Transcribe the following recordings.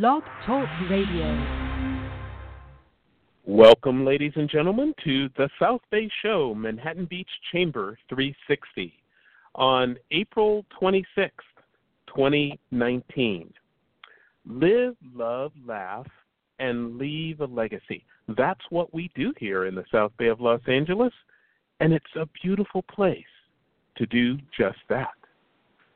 Blog Talk Radio. Welcome, ladies and gentlemen, to the South Bay Show, Manhattan Beach Chamber 360, on April 26, 2019. Live, love, laugh, and leave a legacy. That's what we do here in the South Bay of Los Angeles, and it's a beautiful place to do just that.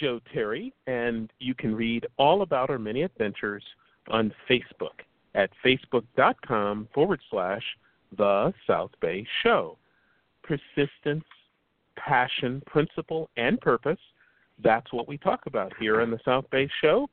Joe Terry, and you can read all about our many adventures on Facebook at facebook.com forward slash The South Bay Show. Persistence, passion, principle, and purpose. That's what we talk about here on The South Bay Show.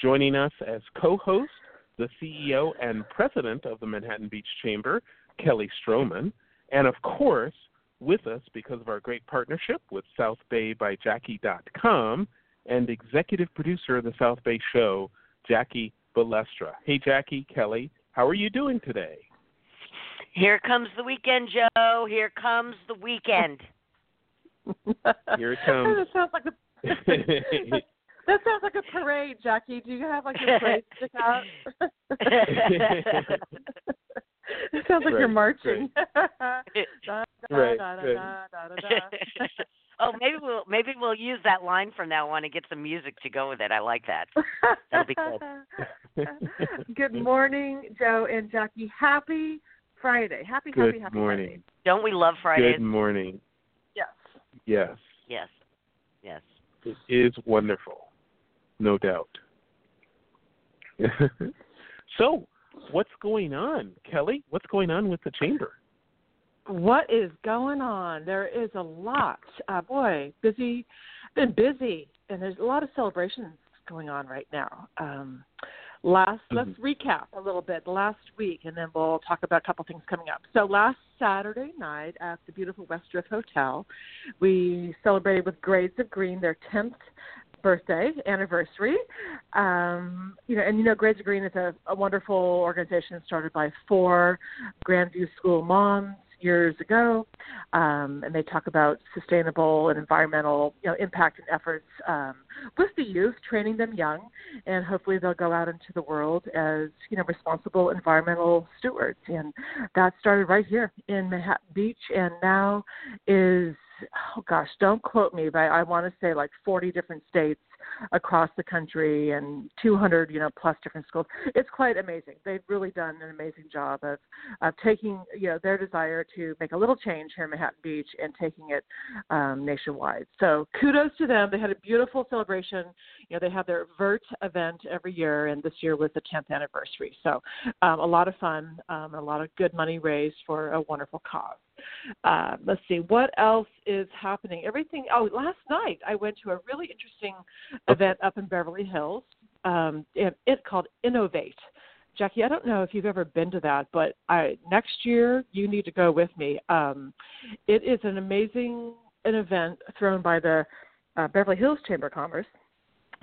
Joining us as co host, the CEO and president of the Manhattan Beach Chamber, Kelly Stroman. And of course, with us because of our great partnership with SouthBayByJackie.com and executive producer of the South Bay Show, Jackie Balestra. Hey, Jackie, Kelly, how are you doing today? Here comes the weekend, Joe. Here comes the weekend. Here it comes. that sounds like a that sounds like a parade, Jackie. Do you have like your parade stick out? it sounds like Right, you're marching. Right, oh, maybe we'll maybe we'll use that line from that one and get some music to go with it. I like that. That'll be good. Good morning, Joe and Jackie. Happy Friday. Happy, happy, Good happy morning. Friday. Don't we love Fridays? Good morning. Yes. Yes, Yes. Yes. it is wonderful, no doubt. so, what's going on, Kelly? What's going on with the chamber? What is going on? There is a lot. Uh, boy, busy, been busy, and there's a lot of celebrations going on right now. Um, last, let's recap a little bit. Last week, and then we'll talk about a couple things coming up. So last Saturday night at the beautiful Westdrift Hotel, we celebrated with Grades of Green their 10th birthday anniversary. Um, you know, and you know, Grades of Green is a, a wonderful organization started by four Grandview School moms years ago, um, and they talk about sustainable and environmental you know impact and efforts um, with the youth, training them young, and hopefully they'll go out into the world as you know responsible environmental stewards. And that started right here in Manhattan Beach, and now is oh gosh, don't quote me, but I want to say like 40 different states across the country and 200, you know, plus different schools. It's quite amazing. They've really done an amazing job of of taking, you know, their desire to make a little change here in Manhattan Beach and taking it um, nationwide. So kudos to them. They had a beautiful celebration. You know, they have their Vert event every year, and this year was the 10th anniversary. So um, a lot of fun, um, a lot of good money raised for a wonderful cause. Uh, let's see what else is happening. Everything. Oh, last night I went to a really interesting event up in Beverly Hills. Um, it, it called Innovate. Jackie, I don't know if you've ever been to that, but I, next year you need to go with me. Um, it is an amazing an event thrown by the uh, Beverly Hills Chamber of Commerce,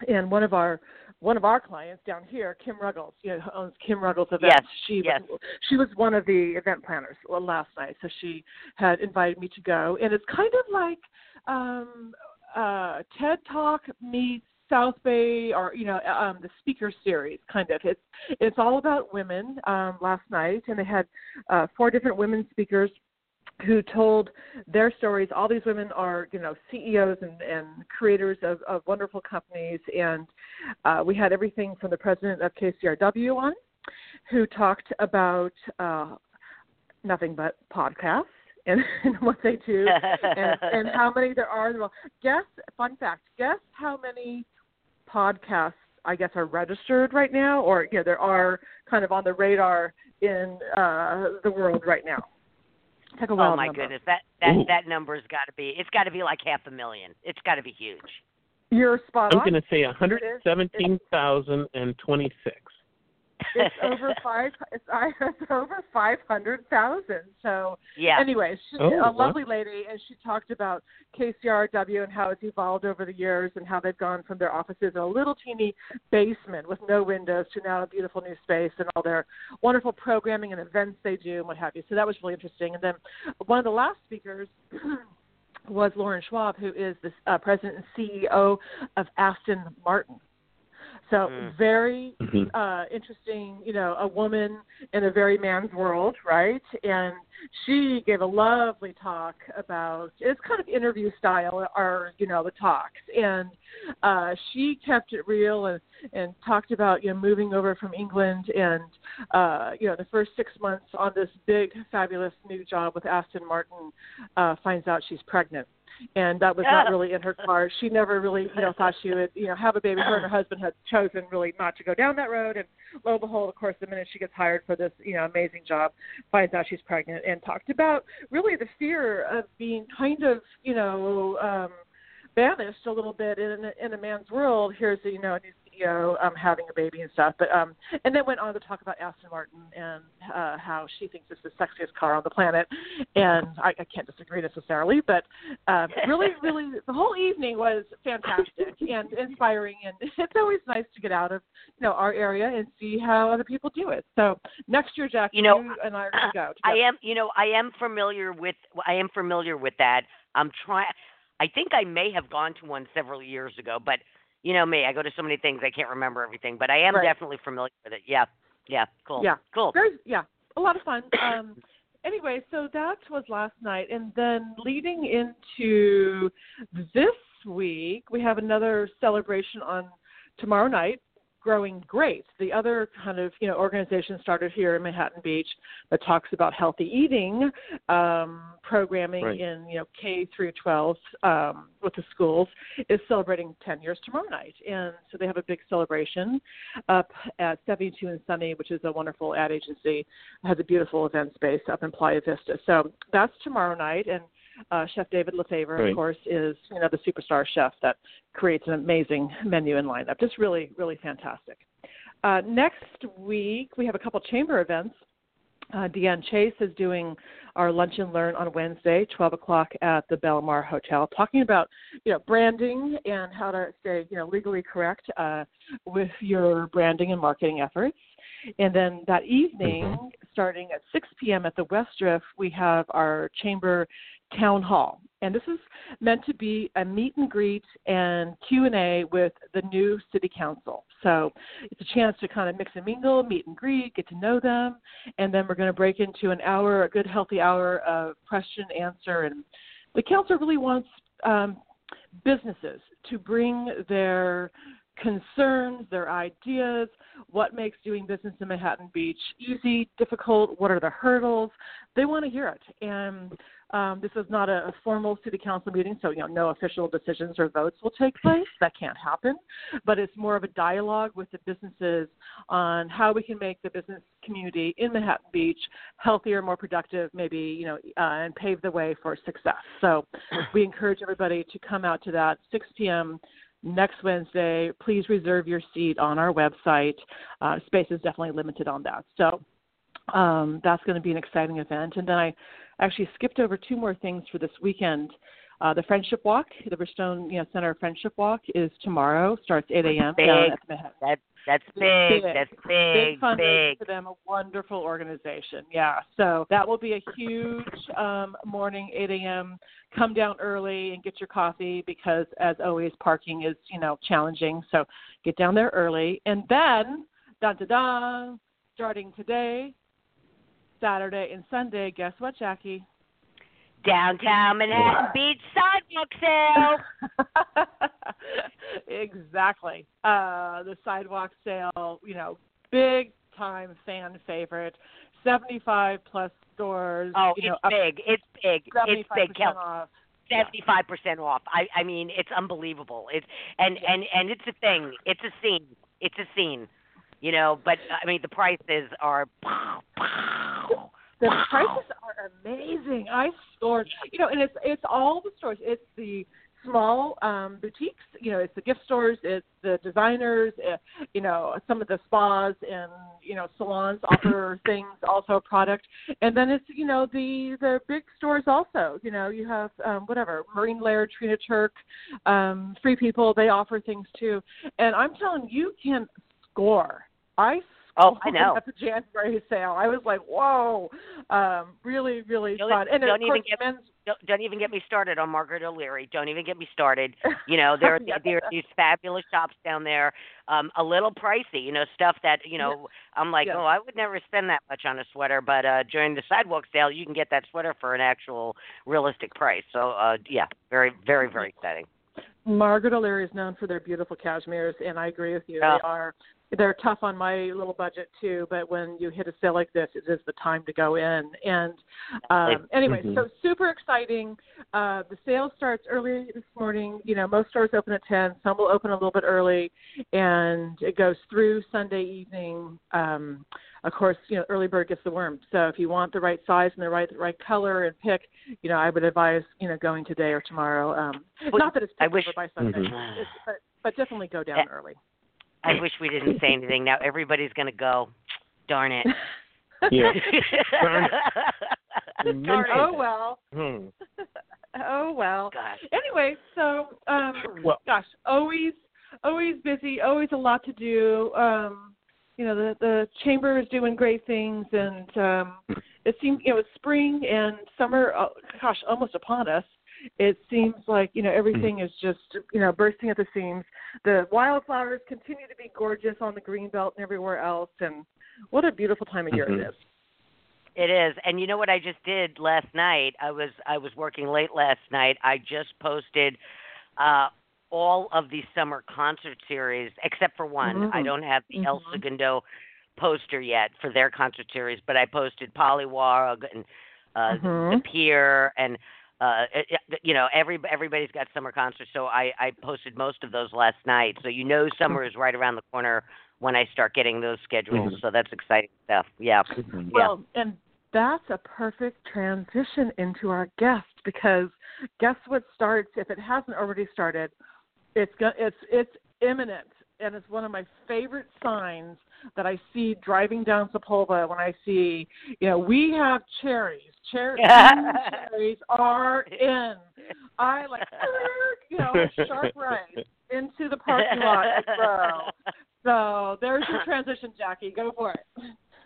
and one of our one of our clients down here, Kim Ruggles, you know, who owns Kim Ruggles Events. Yes, she yes. was she was one of the event planners last night, so she had invited me to go, and it's kind of like um, uh, TED Talk meets South Bay, or you know, um, the speaker series, kind of. It's it's all about women. Um, last night, and they had uh, four different women speakers who told their stories. All these women are, you know, CEOs and, and creators of, of wonderful companies, and uh, we had everything from the president of KCRW on, who talked about uh, nothing but podcasts and, and what they do and, and how many there are. Well, guess fun fact. Guess how many podcasts I guess are registered right now, or you know, there are kind of on the radar in uh, the world right now. Take a oh my number. goodness, that that Ooh. that number's got to be. It's got to be like half a million. It's got to be huge. You're spot I'm on. going to say 117,026. It's over five. It's, I- it's over five hundred thousand. So Yeah. Anyway, she's Oh, a wow. lovely lady, and she talked about KCRW and how it's evolved over the years, and how they've gone from their offices in a little teeny basement with no windows to now a beautiful new space, and all their wonderful programming and events they do, and what have you. So that was really interesting. And then one of the last speakers. Was Lauren Schwab, who is the uh, president and CEO of Aston Martin. So Mm. very Mhm. uh interesting, you know, a woman in a very man's world, right? And she gave a lovely talk about it's kind of interview style are, you know, the talks. And uh she kept it real and and talked about, you know, moving over from England and uh, you know, the first six months on this big fabulous new job with Aston Martin, uh, finds out she's pregnant and that was not really in her cards. She never really, you know, thought she would, you know, have a baby. Her and her husband had chosen really not to go down that road, and lo and behold, of course, the minute she gets hired for this, you know, amazing job, finds out she's pregnant, and talked about really the fear of being kind of, you know, um, banished a little bit in a, in a man's world. Here's, a, you know, new CEO um, having a baby and stuff, but um, and then went on to talk about Aston Martin and uh, how she thinks it's the sexiest car on the planet, and I, I can't disagree necessarily, but um, really, really, the whole evening was fantastic and inspiring, and it's always nice to get out of you know our area and see how other people do it. So next year, Jackie, You know, and I are going to go. I am, you know, I am familiar with. I am familiar with that. I'm trying. I think I may have gone to one several years ago, but you know me, I go to so many things I can't remember everything. But I am Right. definitely familiar with it. Yeah, yeah, cool. Yeah. cool. Very, yeah, a lot of fun. Um, anyway, so that was last night, and then leading into this week, we have another celebration on tomorrow night. Growing Great, the other kind of you know organization started here in Manhattan Beach that talks about healthy eating um, programming Right. in you know K through 12 um, with the schools is celebrating 10 years tomorrow night, and so they have a big celebration up at 72 and Sunny, which is a wonderful ad agency, has a beautiful event space up in Playa Vista. So that's tomorrow night, and uh, Chef David Lefevre, Right. of course, is you know the superstar chef that creates an amazing menu and lineup. Just really, really fantastic. Uh, next week we have a couple chamber events. Uh, Deanne Chase is doing our lunch and learn on Wednesday, 12 o'clock at the Belamar Hotel, talking about you know branding and how to stay you know legally correct uh, with your branding and marketing efforts. And then that evening, starting at 6 p.m. at the Westdrift, we have our chamber town hall, and this is meant to be a meet and greet and Q and A with the new city council. So it's a chance to kind of mix and mingle, meet and greet, get to know them, and then we're going to break into an hour, a good healthy hour of question answer. And the council really wants um, businesses to bring their concerns, their ideas, what makes doing business in Manhattan Beach easy, difficult, what are the hurdles. They want to hear it. And um, this is not a, formal city council meeting, so you know no official decisions or votes will take place. That can't happen. But it's more of a dialogue with the businesses on how we can make the business community in Manhattan Beach healthier, more productive, maybe you know, uh, and pave the way for success. So we encourage everybody to come out to that 6 p.m next Wednesday. Please reserve your seat on our website. Uh, space is definitely limited on that. So um, that's going to be an exciting event. And then I actually skipped over two more things for this weekend. Uh, the Friendship Walk, the Bridgestone you know, Center Friendship Walk, is tomorrow. Starts 8 a.m. Big. down at the Manhattan. That's big. Big. That's Big big. fundraiser Big. for them, a wonderful organization. Yeah, so that will be a huge um, morning, 8 a.m. Come down early and get your coffee because, as always, parking is you know challenging. So get down there early, and then da da da, starting today, Saturday and Sunday. Guess what, Jackie? Downtown Manhattan Beach sidewalk sale. exactly. Uh, the sidewalk sale, you know, big time fan favorite. 75 plus stores. Oh, you know, it's big. It's big. It's big, 75% Kel. off. Seventy-five percent off. I, I mean, it's unbelievable. It's and and and it's a thing. It's a scene. It's a scene. You know, but I mean, the prices are. The prices are amazing. I scored, you know, and it's it's all the stores. It's the small um boutiques, you know, it's the gift stores, it's the designers, uh, you know, some of the spas and you know salons offer things, also product, and then it's you know the the big stores also. You know, you have um whatever Marine Layer, Trina Turk, um, Free People. They offer things too, and I'm telling you, you can score. I Oh, I know. At the January sale, I was like, "Whoa!" Um, really, really Don't- fun. And don't of even course, get- men's Don't, don't even get me started on Margaret O'Leary. Don't even get me started. You know, there Yeah. there are these fabulous shops down there. Um, a little pricey, you know, stuff that you know. I'm like, Yeah. oh, I would never spend that much on a sweater, but uh during the sidewalk sale, you can get that sweater for an actual realistic price. So, uh, yeah, very, very, very exciting. Margaret O'Leary is known for their beautiful cashmeres, and I agree with you. Yeah. They are they're tough on my little budget too, but when you hit a sale like this, it is the time to go in. And um, anyway, Mhm. so super exciting. Uh, the sale starts early this morning. You know, most stores open at ten. Some will open a little bit early, and it goes through Sunday evening. Um, of course, you know, early bird gets the worm. So if you want the right size and the right the right color and pick, you know, I would advise you know going today or tomorrow. Um, Well, not that it's I picked wish- over by Sunday, Mhm. but but definitely go down early. I wish we didn't say anything. Now everybody's gonna go. Darn it. Yeah. Darn Darn it. oh well. Hmm. Oh well. Gosh. Anyway, so um Well- gosh, always always busy, always a lot to do. Um you know, the the chamber is doing great things and um it seems you know, it's spring and summer uh, gosh, almost upon us. It seems like, you know, everything is just, you know, bursting at the seams. The wildflowers continue to be gorgeous on the green belt and everywhere else and what a beautiful time of year Mhm. it is. It is. And you know what I just did last night? I was I was working late last night. I just posted uh all of the summer concert series except for one. I Mhm. don't have the El Mhm. Segundo poster yet for their concert series, but I posted Polliwog and uh Mhm. The Pier and uh it, it- you know every everybody's got summer concerts so I I posted most of those last night. So you know summer is right around the corner when I start getting those schedules. Mhm. So that's exciting stuff. Yeah. Mhm. Well, and that's a perfect transition into our guest because guess what starts if it hasn't already started? It's go- it's it's imminent and it's one of my favorite signs that I see driving down Sepulveda when I see, you know, we have cherries. Cher- cherries are in. I like, you know, sharp right into the parking lot and go. So there's your transition, Jackie. Go for it.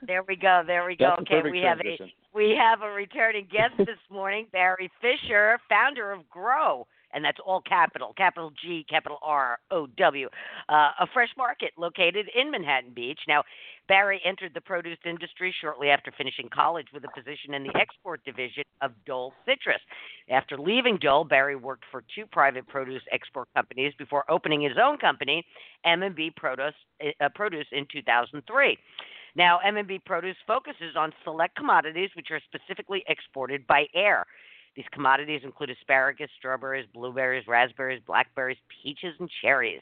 There we go. There we go. That's okay, perfect we have a we have a returning guest this morning, Barry Fisher, founder of Grow, and that's all capital, capital G, capital R O W, uh, a fresh market located in Manhattan Beach. Now, Barry entered the produce industry shortly after finishing college with a position in the export division of Dole Citrus. After leaving Dole, Barry worked for two private produce export companies before opening his own company, M&B Produce, uh, Produce in 2003. Now, M&B Produce focuses on select commodities which are specifically exported by air. These commodities include asparagus, strawberries, blueberries, raspberries, blackberries, peaches, and cherries.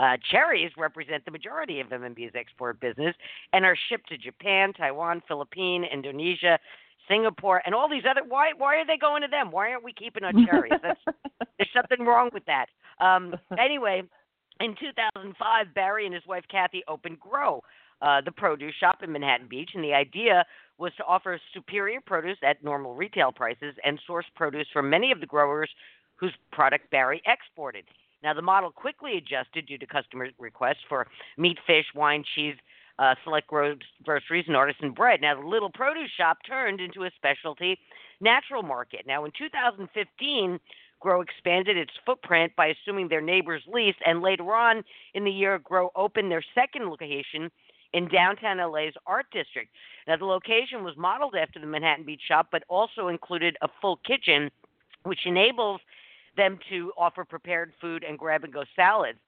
Uh, cherries represent the majority of M&B's export business and are shipped to Japan, Taiwan, Philippines, Indonesia, Singapore, and all these other. Why? Why are they going to them? Why aren't we keeping our cherries? That's there's something wrong with that. Um, anyway, in 2005, Barry and his wife Kathy opened Grow, uh, the produce shop in Manhattan Beach, and the idea was to offer superior produce at normal retail prices and source produce from many of the growers whose product Barry exported. Now, the model quickly adjusted due to customer requests for meat, fish, wine, cheese, uh, select gro- groceries, and artisan bread. Now, the little produce shop turned into a specialty natural market. Now, in 2015, Grow expanded its footprint by assuming their neighbor's lease, and later on in the year, Grow opened their second location in downtown LA's Art District. Now, the location was modeled after the Manhattan Beach shop, but also included a full kitchen, which enables them to offer prepared food and grab and go salads.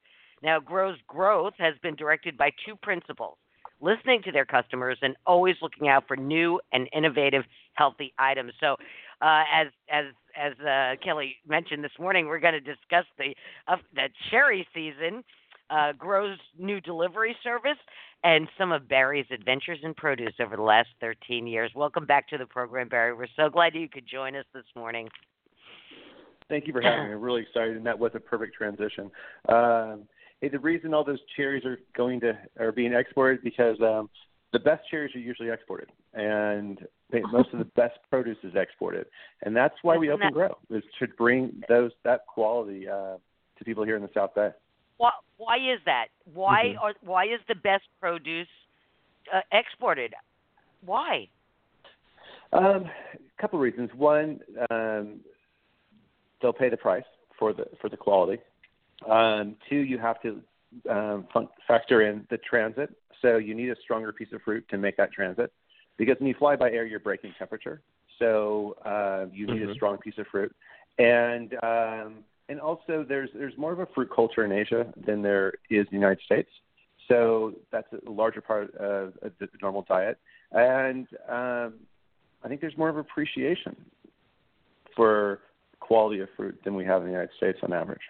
Now, Grow's growth has been directed by two principles listening to their customers and always looking out for new and innovative healthy items. So, uh, as as as uh, Kelly mentioned this morning, we're going to discuss the uh, the cherry season, uh, Grow's new delivery service, and some of Barry's adventures in produce over the last 13 years. Welcome back to the program, Barry. We're so glad you could join us this morning. Thank you for having me. I'm really excited, and that was a perfect transition. Um, hey, the reason all those cherries are going to are being exported because um, the best cherries are usually exported, and they, most of the best produce is exported, and that's why we open grow is to bring those that quality uh, to people here in the South Bay. Why, why is that? Why Mhm. are why is the best produce uh, exported? Why? Um, a couple of reasons. One, um, they'll pay the price for the for the quality. Um, two, you have to um, fun- factor in the transit. So you need a stronger piece of fruit to make that transit, because when you fly by air, you're breaking temperature. So uh, you need a Mhm. strong piece of fruit, and um, and also there's there's more of a fruit culture in Asia than there is in the United States. So that's a larger part of, of the normal diet, and um, I think there's more of appreciation for quality of fruit than we have in the United States on average.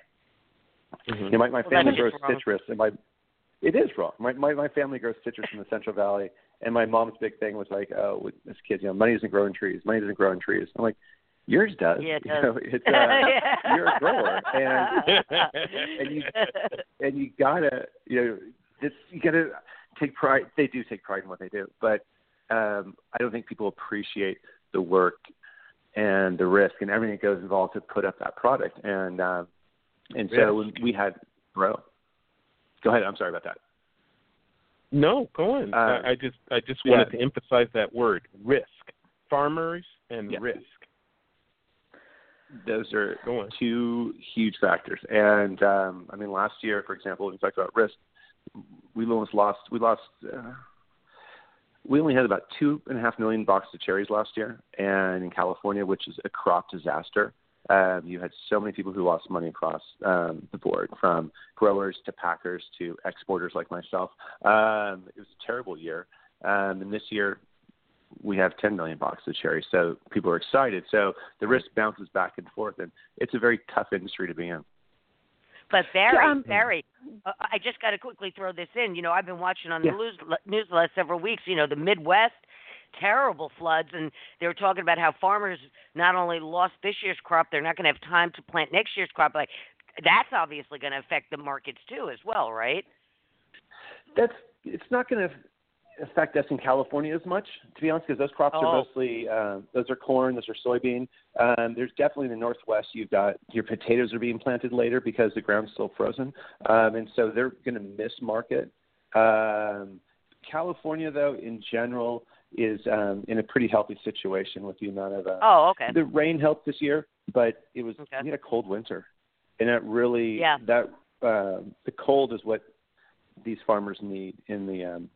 Mhm. You know, my my Well, family that is grows wrong. citrus, and my it is wrong. My, my my family grows citrus in the Central Valley, and my mom's big thing was like, oh, with this kid, you know, money doesn't grow in trees. Money doesn't grow in trees. I'm like, yours does. Yeah, it You does. know, it's, uh, you're a grower, and and you and you gotta you know this you gotta take pride they do take pride in what they do but um i don't think people appreciate the work and the risk and everything that goes involved to put up that product and um and so when we had grow go ahead i'm sorry about that No, go on. Uh, I, I just I just yeah. wanted to emphasize that word risk. Farmers and Yeah. risk. Those are two huge factors. And um, I mean, last year, for example, when we talked about risk, we almost lost. We lost. Uh, we only had about two and a half million boxes of cherries last year, and in California, which is a crop disaster, um, you had so many people who lost money across um, the board, from growers to packers to exporters like myself. Um, it was a terrible year, um, and this year we have 10 million boxes of cherries, so people are excited. So the risk bounces back and forth, and it's a very tough industry to be in. But Barry, Yeah, um, Barry, uh, I just got to quickly throw this in. You know, I've been watching on the Yeah. news, news the last several weeks. You know, the Midwest, terrible floods, and they were talking about how farmers not only lost this year's crop, they're not going to have time to plant next year's crop. Like, that's obviously going to affect the markets too, as well, right? That's it's not going to affect us in California as much, to be honest, because those crops Oh. are mostly uh, those are corn, those are soybean. Um, there's definitely in the Northwest you've got your potatoes are being planted later because the ground's still frozen, um, and so they're going to miss market. Um, California, though, in general, is um, in a pretty healthy situation with the amount of uh, Oh, okay. the rain helped this year, but it was Okay. we had a cold winter, and it really Yeah. that uh, the cold is what these farmers need in the um,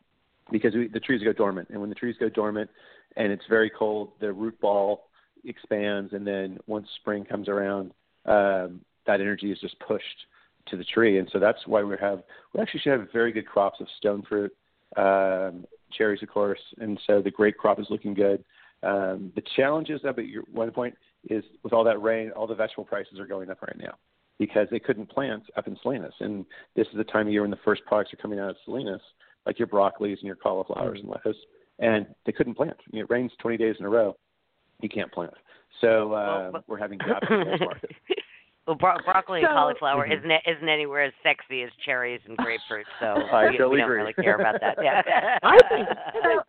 because we, the trees go dormant, and when the trees go dormant and it's very cold, the root ball expands, and then once spring comes around, um, that energy is just pushed to the tree, and so that's why we have we actually should have very good crops of stone fruit, um, cherries, of course, and so the grape crop is looking good. Um, the challenges of it, your one point is with all that rain, all the vegetable prices are going up right now because they couldn't plant up in Salinas, and this is the time of year when the first products are coming out of Salinas, like your broccolis and your cauliflowers and lettuce, and they couldn't plant. I mean, it rains 20 days in a row, you can't plant. So uh, Well, but- we're having gaps in the market. well, bro- broccoli and So- cauliflower Mhm. isn't isn't anywhere as sexy as cherries and grapefruit. So I we, totally we don't agree. really care about that. Yeah. I think you know,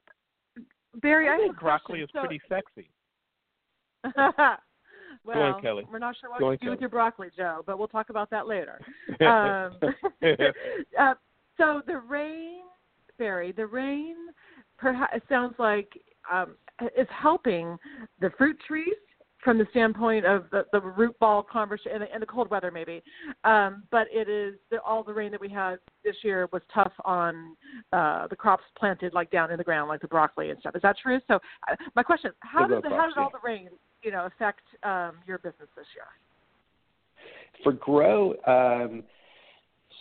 Barry, I, I think broccoli is question. pretty sexy. Well, on, Kelly. we're not sure what Go to on, do with your broccoli, Joe, but we'll talk about that later. um, uh, so the rain, Barry, the rain, perhaps sounds like um, is helping the fruit trees from the standpoint of the, the root ball conversation and, the, and the cold weather maybe. Um, but it is the, all the rain that we had this year was tough on uh, the crops planted like down in the ground, like the broccoli and stuff. Is that true? So uh, my question: How did the, how did all the rain you know affect um, your business this year? For grow. Um,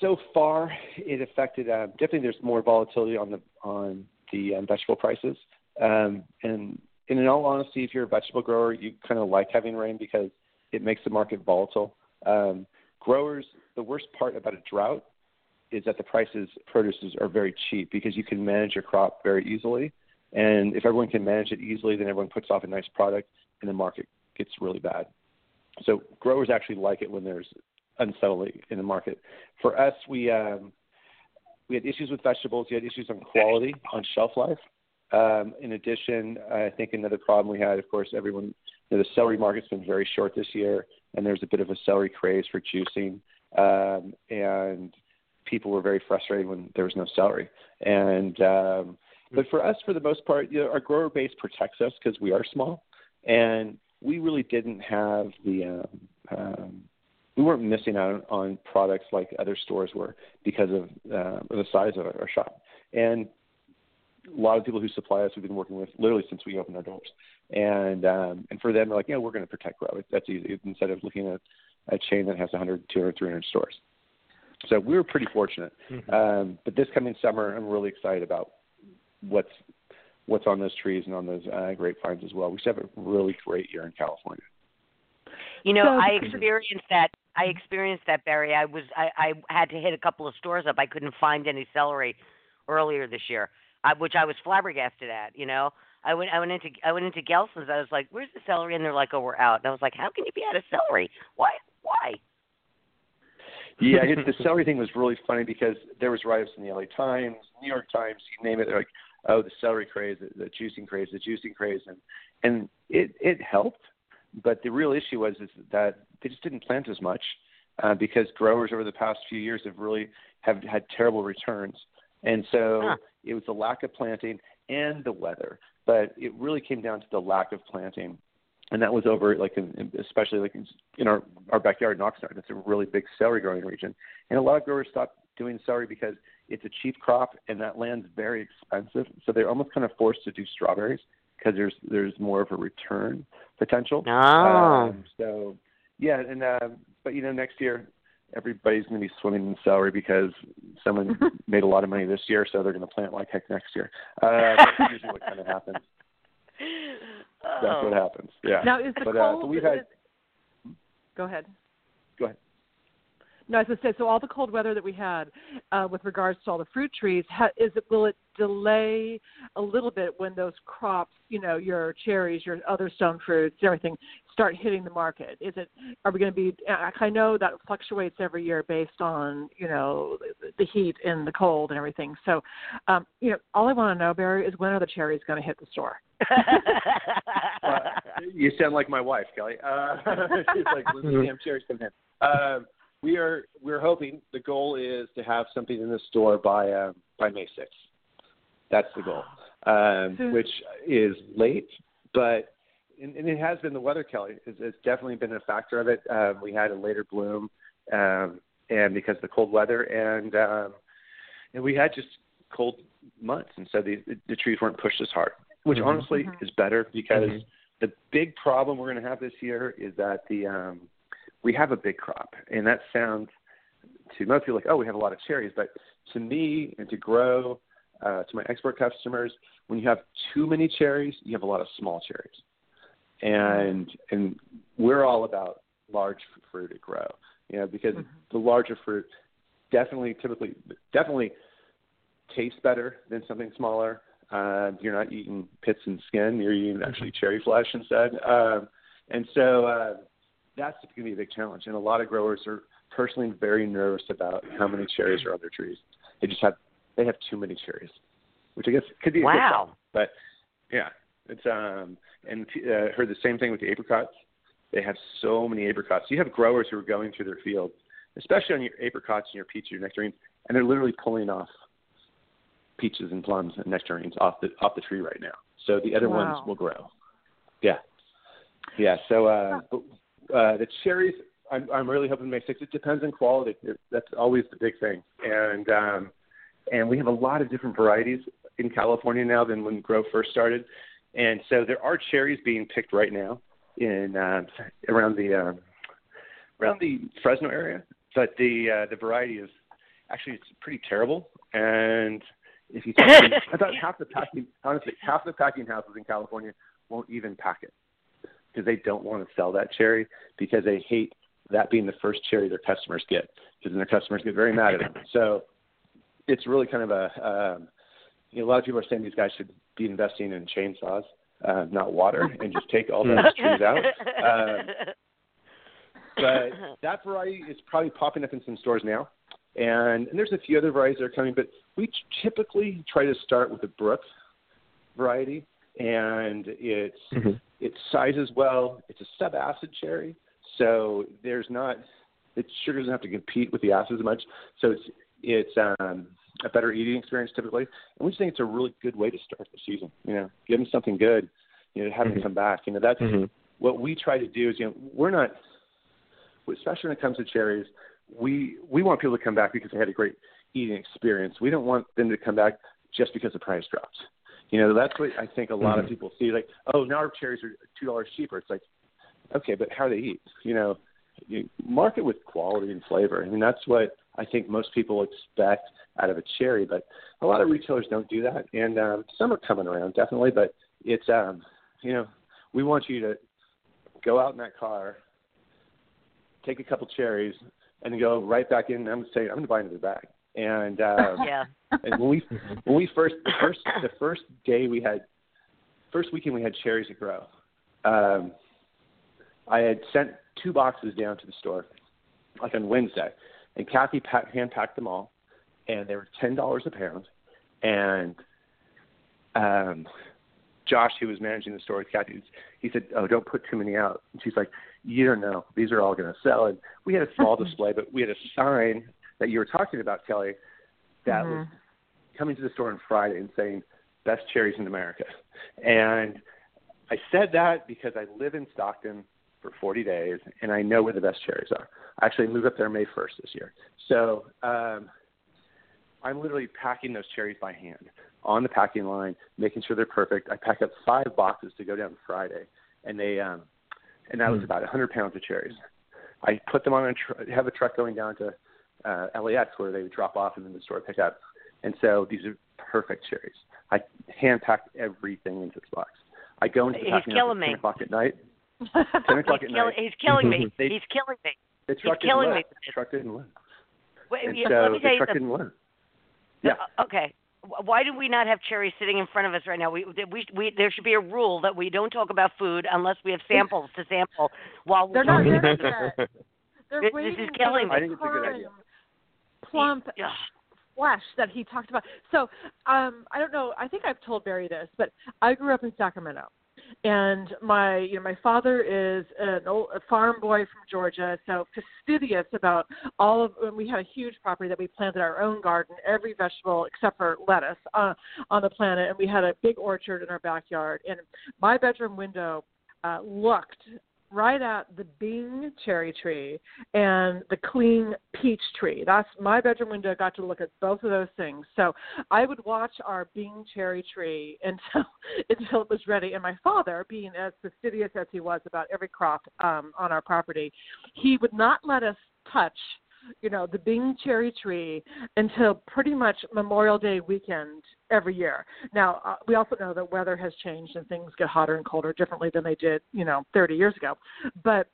so far, it affected. Uh, definitely, there's more volatility on the on the um, vegetable prices. Um, and, and in all honesty, if you're a vegetable grower, you kind of like having rain because it makes the market volatile. Um, growers, the worst part about a drought is that the prices produces are very cheap because you can manage your crop very easily. And if everyone can manage it easily, then everyone puts off a nice product, and the market gets really bad. So growers actually like it when there's unsettling in the market. For us, we um, we had issues with vegetables. We had issues on quality, on shelf life. Um, in addition, I think another problem we had, of course, everyone, you know, the celery market's been very short this year, and there's a bit of a celery craze for juicing, um, and people were very frustrated when there was no celery. And um, but for us, for the most part, you know, our grower base protects us because we are small, and we really didn't have the um, um, we weren't missing out on products like other stores were because of uh, the size of our shop. And a lot of people who supply us we've been working with literally since we opened our doors. And um, and for them, they're like, yeah, we're going to protect Grow. That's easy instead of looking at a chain that has 100, 200, 300 stores. So we were pretty fortunate. Mm-hmm. Um, but this coming summer, I'm really excited about what's what's on those trees and on those uh, grapevines as well. We should have a really great year in California. You know, so, I experienced that. I mm-hmm. experienced that, Barry. I was I, I had to hit a couple of stores up. I couldn't find any celery earlier this year, I, which I was flabbergasted at. You know, I went I went into I went into Gelson's. I was like, "Where's the celery?" And they're like, "Oh, we're out." And I was like, "How can you be out of celery? Why? Why?" yeah, it, the celery thing was really funny because there was write-ups in the LA Times, New York Times, you name it. They're like, "Oh, the celery craze, the, the juicing craze, the juicing craze," and and it it helped but the real issue was is that they just didn't plant as much uh, because growers over the past few years have really have had terrible returns, and so huh. it was the lack of planting and the weather. But it really came down to the lack of planting, and that was over like in, especially like in, in our our backyard in Oxnard. It's a really big celery growing region, and a lot of growers stopped doing celery because it's a cheap crop and that land's very expensive. So they're almost kind of forced to do strawberries because there's there's more of a return potential. Oh. Um, so yeah, and uh, but you know next year everybody's going to be swimming in celery because someone made a lot of money this year, so they're going to plant like heck next year. Uh, that's usually what kind of happens. Oh. That's what happens. Yeah. Now is the but, cold? Uh, so we've had. Go ahead. Go ahead. No, as I said, so all the cold weather that we had uh, with regards to all the fruit trees, ha- is it will it delay a little bit when those crops, you know, your cherries, your other stone fruits, everything, start hitting the market? Is it? Are we going to be? I know that fluctuates every year based on you know the heat and the cold and everything. So, um, you know, all I want to know, Barry, is when are the cherries going to hit the store? uh, you sound like my wife, Kelly. Uh, she's like, when the damn cherries come in? Um, we are we're hoping the goal is to have something in the store by uh, by May sixth. That's the goal, um, which is late, but and, and it has been the weather, Kelly. It's, it's definitely been a factor of it. Um, we had a later bloom, um, and because of the cold weather, and um, and we had just cold months, and so the the trees weren't pushed as hard, which mm-hmm. honestly mm-hmm. is better because mm-hmm. the big problem we're going to have this year is that the um, we have a big crop, and that sounds to most people like, oh, we have a lot of cherries, but to me and to grow, uh, to my export customers, when you have too many cherries, you have a lot of small cherries, and and we're all about large fruit to grow, you know, because mm-hmm. the larger fruit definitely, typically, definitely tastes better than something smaller. Uh, you're not eating pits and skin; you're eating actually mm-hmm. cherry flesh instead. Um, and so, uh, that's going to be a big challenge. And a lot of growers are personally very nervous about how many cherries are on their trees. They just have they have too many cherries, which I guess could be a wow. good. But yeah, it's um and uh, heard the same thing with the apricots. They have so many apricots. You have growers who are going through their field, especially on your apricots and your peaches, and your nectarines, and they're literally pulling off peaches and plums and nectarines off the off the tree right now. So the other wow. ones will grow. Yeah. Yeah. So uh, but, uh, the cherries, I'm, I'm really hoping to make six. It depends on quality. It, that's always the big thing. And um, and we have a lot of different varieties in California now than when Grow first started. And so there are cherries being picked right now in uh, around the uh, around the Fresno area, but the uh, the variety is actually it's pretty terrible. And if you talk to, about half the packing, honestly, half the packing houses in California won't even pack it because they don't want to sell that cherry because they hate that being the first cherry their customers get because then their customers get very mad at them. So it's really kind of a um, you know, a lot of people are saying these guys should be investing in chainsaws, uh, not water, and just take all those trees out. Uh, but that variety is probably popping up in some stores now, and, and there's a few other varieties that are coming. But we typically try to start with the Brooks variety, and it's mm-hmm. it sizes well. It's a sub-acid cherry, so there's not it sugar doesn't have to compete with the acids as much. So it's it's um, a better eating experience typically. And we just think it's a really good way to start the season. You know, give them something good. You know, have mm-hmm. them come back. You know, that's mm-hmm. what we try to do. Is you know, we're not, especially when it comes to cherries, we we want people to come back because they had a great eating experience. We don't want them to come back just because the price drops. You know, that's what I think a lot mm-hmm. of people see. Like, oh, now our cherries are two dollars cheaper. It's like, okay, but how do they eat? You know, you market with quality and flavor. I mean, that's what I think most people expect out of a cherry, but a lot of retailers don't do that, and um, some are coming around definitely. But it's um, you know, we want you to go out in that car, take a couple cherries, and go right back in. And I'm gonna say I'm going to buy another bag. And uh, yeah. and when we when we first the first the first day we had first weekend we had cherries at Grow. Um, I had sent two boxes down to the store, like on Wednesday, and Kathy pack, hand packed them all, and they were ten dollars a pound. And um, Josh, who was managing the store with Kathy, he said, "Oh, don't put too many out." And she's like, "You don't know; these are all going to sell." And we had a small display, but we had a sign that you were talking about, Kelly, that mm-hmm. was coming to the store on Friday and saying, "Best cherries in America." And I said that because I live in Stockton for 40 days, and I know where the best cherries are. I actually moved up there May 1st this year. So um, I'm literally packing those cherries by hand on the packing line, making sure they're perfect. I pack up five boxes to go down Friday, and they um, and that was hmm. about 100 pounds of cherries. I put them on a tr- have a truck going down to uh, LAX where they would drop off and then the store pick up. And so these are perfect cherries. I hand packed everything into this box. I go into the He's killing me. ten o'clock at night. Ten o'clock he's at kill- night. He's killing me. they, he's killing me. The truck he's killing didn't me. The truck didn't win. Wait, and yeah, so let me tell the you truck something. didn't win. Yeah. uh, Okay. Why do we not have cherries sitting in front of us right now? We, we, we, there should be a rule that we don't talk about food unless we have samples to sample while we're They're not talking ready about yet. They're This- this is killing me. I think it's a good idea. Plump flesh that he talked about. So um, I don't know. I think I've told Barry this, but I grew up in Sacramento, and my you know my father is an old a farm boy from Georgia, so fastidious about all of. And we had a huge property that we planted our own garden, every vegetable except for lettuce uh, on the planet, and we had a big orchard in our backyard. And my bedroom window uh, looked right at the Bing cherry tree and the cling peach tree. That's my bedroom window. Got to look at both of those things. So I would watch our Bing cherry tree until until it was ready. And my father, being as fastidious as he was about every crop um, on our property, he would not let us touch you know, the Bing cherry tree until pretty much Memorial Day weekend every year. Now, uh, we also know that weather has changed and things get hotter and colder differently than they did, you know, 30 years ago. But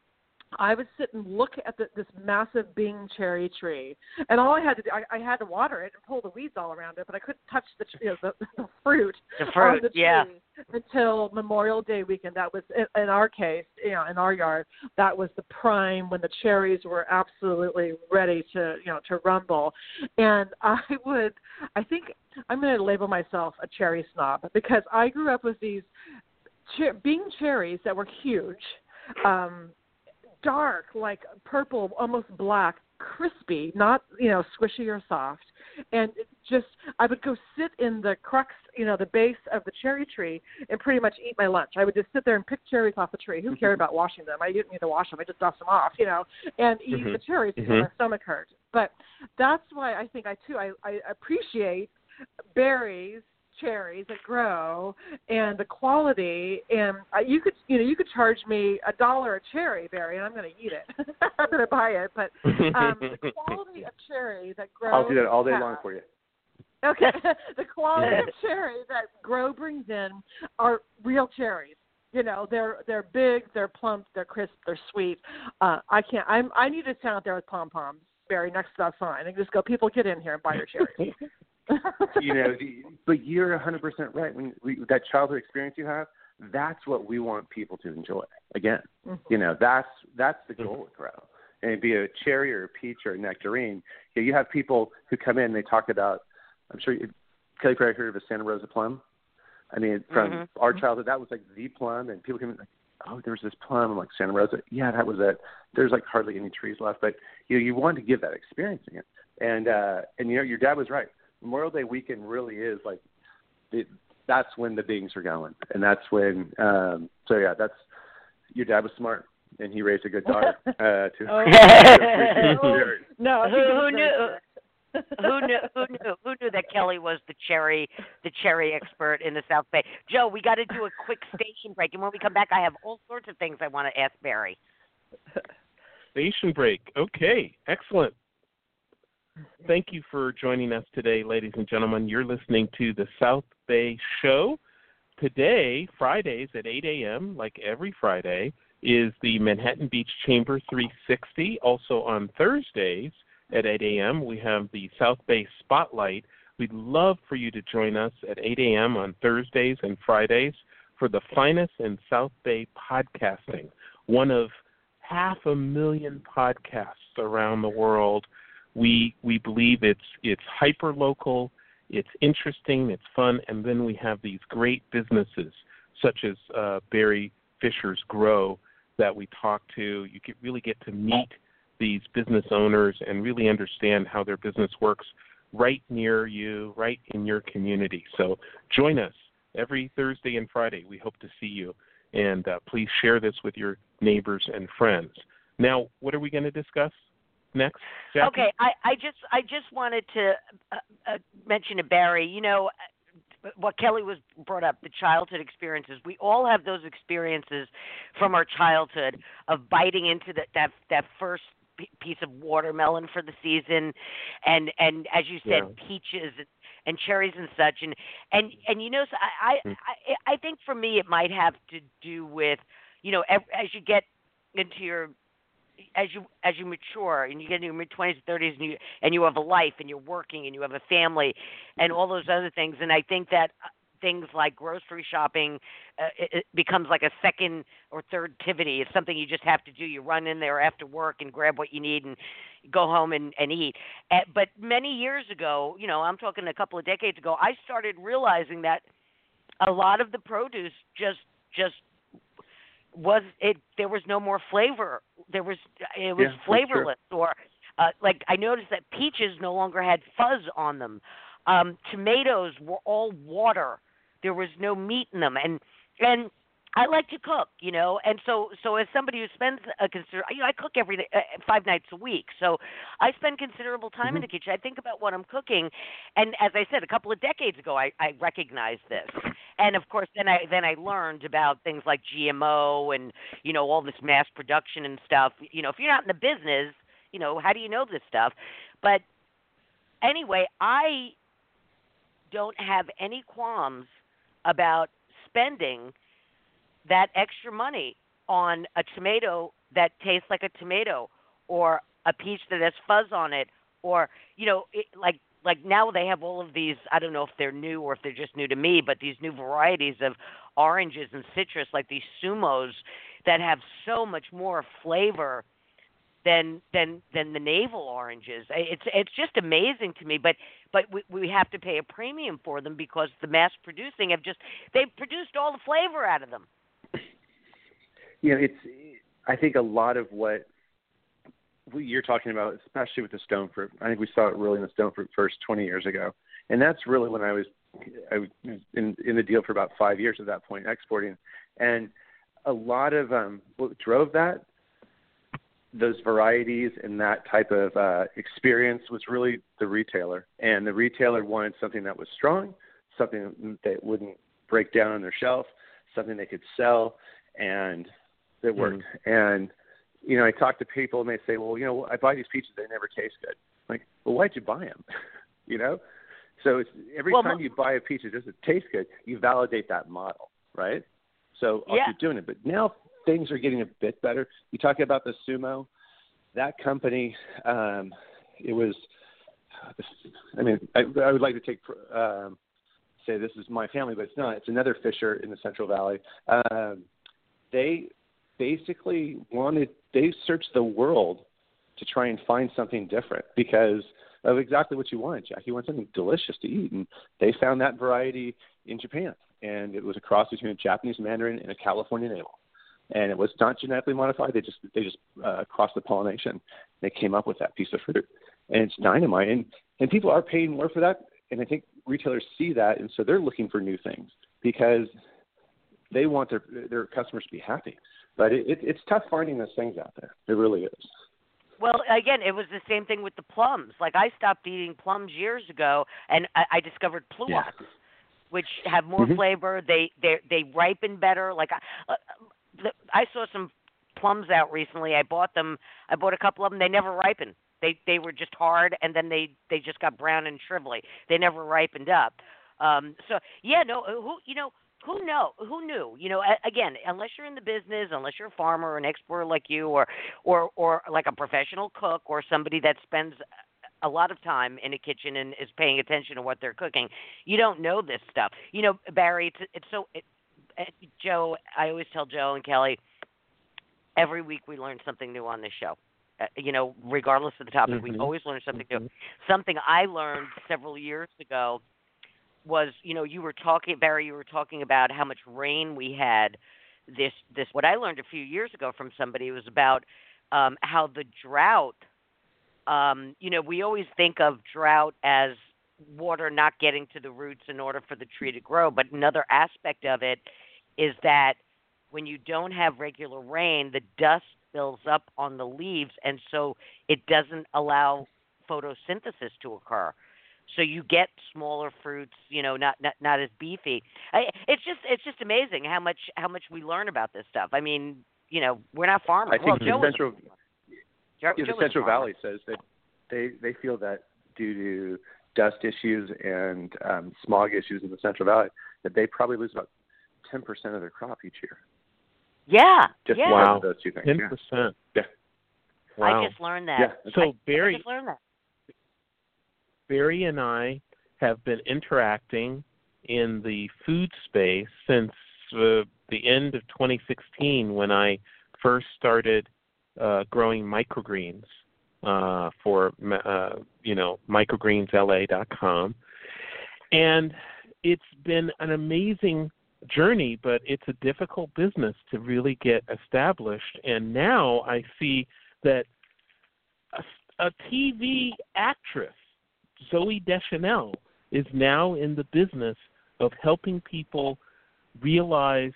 I would sit and look at the, this massive Bing cherry tree, and all I had to do, I, I had to water it and pull the weeds all around it, but I couldn't touch the, you know, the, the fruit The on the tree yeah. until Memorial Day weekend. That was in, in our case, you know, in our yard, that was the prime when the cherries were absolutely ready to, you know, to rumble. And I would, I think I'm going to label myself a cherry snob because I grew up with these cher- Bing cherries that were huge. Um, dark, like purple, almost black, crispy, not you know squishy or soft, and just I would go sit in the crux, you know, the base of the cherry tree and pretty much eat my lunch. I would just sit there and pick cherries off the tree. Who cared about washing them? I didn't need to wash them. I just dust them off, you know, and eat Mhm. the cherries until Mhm. my stomach hurt. But that's why I think I too I, I appreciate berries cherries that grow and the quality and uh, you could you know you could charge me a dollar a cherry berry and I'm going to eat it I'm going to buy it but um the quality of cherry that grows I'll do that all day long for you. Okay. the quality of cherry that Grow brings in are real cherries. You know, they're they're big, they're plump, they're crisp, they're sweet. Uh I can't I'm I need to stand out there with pom poms, Barry, next to that sign and just go, People get in here and buy your cherries. You know, the, but you're 100% right. When we, that childhood experience you have, that's what we want people to enjoy. Again, Mhm. you know, that's that's the goal with Grow. And it'd be a cherry or a peach or a nectarine. You, know, you have people who come in. They talk about. I'm sure you, Kelly probably heard of a Santa Rosa plum. I mean, from Mhm. our childhood, that was like the plum, and people came in like, oh, there's this plum. I'm like Santa Rosa. Yeah, that was it. There's like hardly any trees left, but you know, you want to give that experience again. And uh, and you know, your dad was right. Memorial Day weekend really is like it, that's when the Bings are going, and that's when. Um, so yeah, that's your dad was smart, and he raised a good daughter uh, to. Oh. to- no, Who- who knew? who knew who knew who knew that Kelly was the cherry the cherry expert in the South Bay. Joe, we got to do a quick station break, and when we come back, I have all sorts of things I want to ask Barry. Station break. Okay, excellent. Thank you for joining us today, ladies and gentlemen. You're listening to the South Bay Show. Today, Fridays at 8 a.m., like every Friday, is the Manhattan Beach Chamber 360. Also on Thursdays at 8 a.m., we have the South Bay Spotlight. We'd love for you to join us at 8 a.m. on Thursdays and Fridays for the finest in South Bay podcasting, one of half a million podcasts around the world. We we believe it's it's hyper local, it's interesting, it's fun, and then we have these great businesses such as uh, Barry Fisher's Grow that we talk to. You really get to meet these business owners and really understand how their business works right near you, right in your community. So join us every Thursday and Friday. We hope to see you, and uh, please share this with your neighbors and friends. Now, what are we going to discuss next? Jackie? Okay, I, I just I just wanted to uh, uh, mention to Barry. You know uh, what Kelly was brought up the childhood experiences. We all have those experiences from our childhood of biting into that that that first piece of watermelon for the season, and and as you said, Yeah. peaches and, cherries and such. And and and you know, so I I. I I think for me it might have to do with you know as you get into your as you as you mature and you get in your mid twenties and thirties and you and you have a life and you're working and you have a family and all those other things and I think that uh, things like grocery shopping uh, it, it becomes like a second or third activity. It's something you just have to do. You run in there after work and grab what you need and go home and, and eat. Uh, but many years ago, you know, I'm talking a couple of decades ago, I started realizing that a lot of the produce just just was it there was no more flavor. There was it was Yeah, flavorless or uh, like i noticed that peaches no longer had fuzz on them. Um tomatoes were all water. There was no meat in them. And and I like to cook, you know, and so so as somebody who spends a consider, you know, I cook every day, uh, five nights a week, so I spend considerable time in the kitchen. I think about what I'm cooking, and as I said, a couple of decades ago, I, I recognized this, and of course, then I then I learned about things like GMO and you know all this mass production and stuff. You know, if you're not in the business, you know, how do you know this stuff? But anyway, I don't have any qualms about spending that extra money on a tomato that tastes like a tomato or a peach that has fuzz on it or you know it, like like now they have all of these i don't know if they're new or if they're just new to me but these new varieties of oranges and citrus like these sumos that have so much more flavor than than than the navel oranges. It's it's just amazing to me but but we we have to pay a premium for them because the mass producing have just they've produced all the flavor out of them. You know, it's I think a lot of what we, you're talking about, especially with the stone fruit. I think we saw it really in the stone fruit first 20 years ago, and that's really when I was I was in in the deal for about five years at that point, exporting, and a lot of um, what drove that those varieties and that type of uh, experience was really the retailer, and the retailer wanted something that was strong, something that wouldn't break down on their shelf, something they could sell, and that worked. Mm. And you know, I talk to people and they say, "Well, you know, I buy these peaches; they never taste good." I'm like, well, why'd you buy them? you know, so it's every well, time you buy a peach, it doesn't taste good. You validate that model, right? So I'll yeah. keep doing it. But now things are getting a bit better. You talk about the sumo, that company. Um, it was. I mean, I, I would like to take um, say this is my family, but it's not. It's another Fisher in the Central Valley. Um, they basically wanted they searched the world to try and find something different because of exactly what you wanted, Jack. You want something delicious to eat, and they found that variety in Japan, and it was a cross between a Japanese Mandarin and a California navel, and it was not genetically modified. They just they just uh, crossed the pollination. They came up with that piece of fruit, and it's dynamite. And and people are paying more for that, and I think retailers see that, and so they're looking for new things because they want their their customers to be happy. But it, it, it's tough finding those things out there. It really is. Well, again, it was the same thing with the plums. Like I stopped eating plums years ago, and I, I discovered pluots, yeah. which have more mm-hmm. flavor. They they they ripen better. Like I, uh, I saw some plums out recently. I bought them. I bought a couple of them. They never ripened. They they were just hard, and then they they just got brown and shrivelly. They never ripened up. Um, so yeah, no, who you know who know who knew you know again unless you're in the business unless you're a farmer or an exporter like you or or or like a professional cook or somebody that spends a lot of time in a kitchen and is paying attention to what they're cooking you don't know this stuff you know barry it's it's so it, joe i always tell joe and kelly every week we learn something new on this show uh, you know regardless of the topic mm-hmm. we always learn something mm-hmm. new something i learned several years ago was you know you were talking Barry you were talking about how much rain we had this this what I learned a few years ago from somebody was about um, how the drought um, you know we always think of drought as water not getting to the roots in order for the tree to grow but another aspect of it is that when you don't have regular rain the dust builds up on the leaves and so it doesn't allow photosynthesis to occur so you get smaller fruits, you know, not not not as beefy. I, it's just it's just amazing how much how much we learn about this stuff. I mean, you know, we're not farmers. I think well, the Central, Joe, yeah, the Central Valley says that they they feel that due to dust issues and um, smog issues in the Central Valley, that they probably lose about ten percent of their crop each year. Yeah, just yeah. wow, those two things. Ten percent. Yeah. Wow. I just learned that. Yeah. So I, Barry, I just learned that. Barry and I have been interacting in the food space since uh, the end of 2016 when I first started uh, growing microgreens uh, for uh, you know microgreensla.com, and it's been an amazing journey, but it's a difficult business to really get established. And now I see that a, a TV actress Zooey Deschanel is now in the business of helping people realize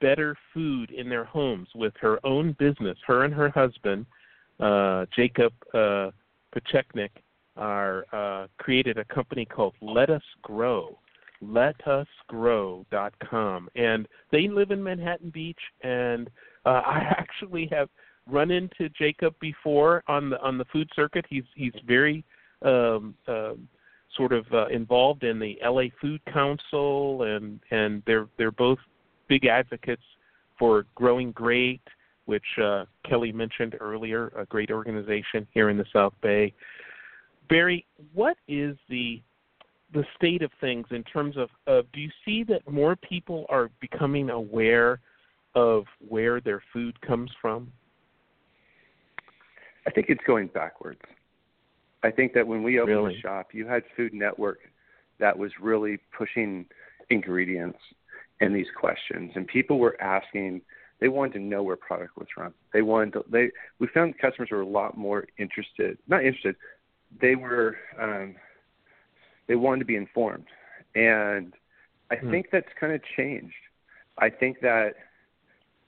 better food in their homes with her own business. Her and her husband, uh, Jacob uh, Pechenik, are uh, created a company called Lettuce Grow. LettuceGrow.com, and they live in Manhattan Beach. And uh, I actually have run into Jacob before on the on the food circuit. He's he's very um, um, sort of uh, involved in the LA Food Council, and and they're they're both big advocates for Growing Great, which uh, Kelly mentioned earlier, a great organization here in the South Bay. Barry, what is the the state of things in terms of uh, do you see that more people are becoming aware of where their food comes from? I think it's going backwards. I think that when we opened really? the shop, you had Food Network that was really pushing ingredients and these questions, and people were asking they wanted to know where product was from. They wanted to, they we found customers were a lot more interested, not interested, they were um, they wanted to be informed, and I hmm. think that's kind of changed. I think that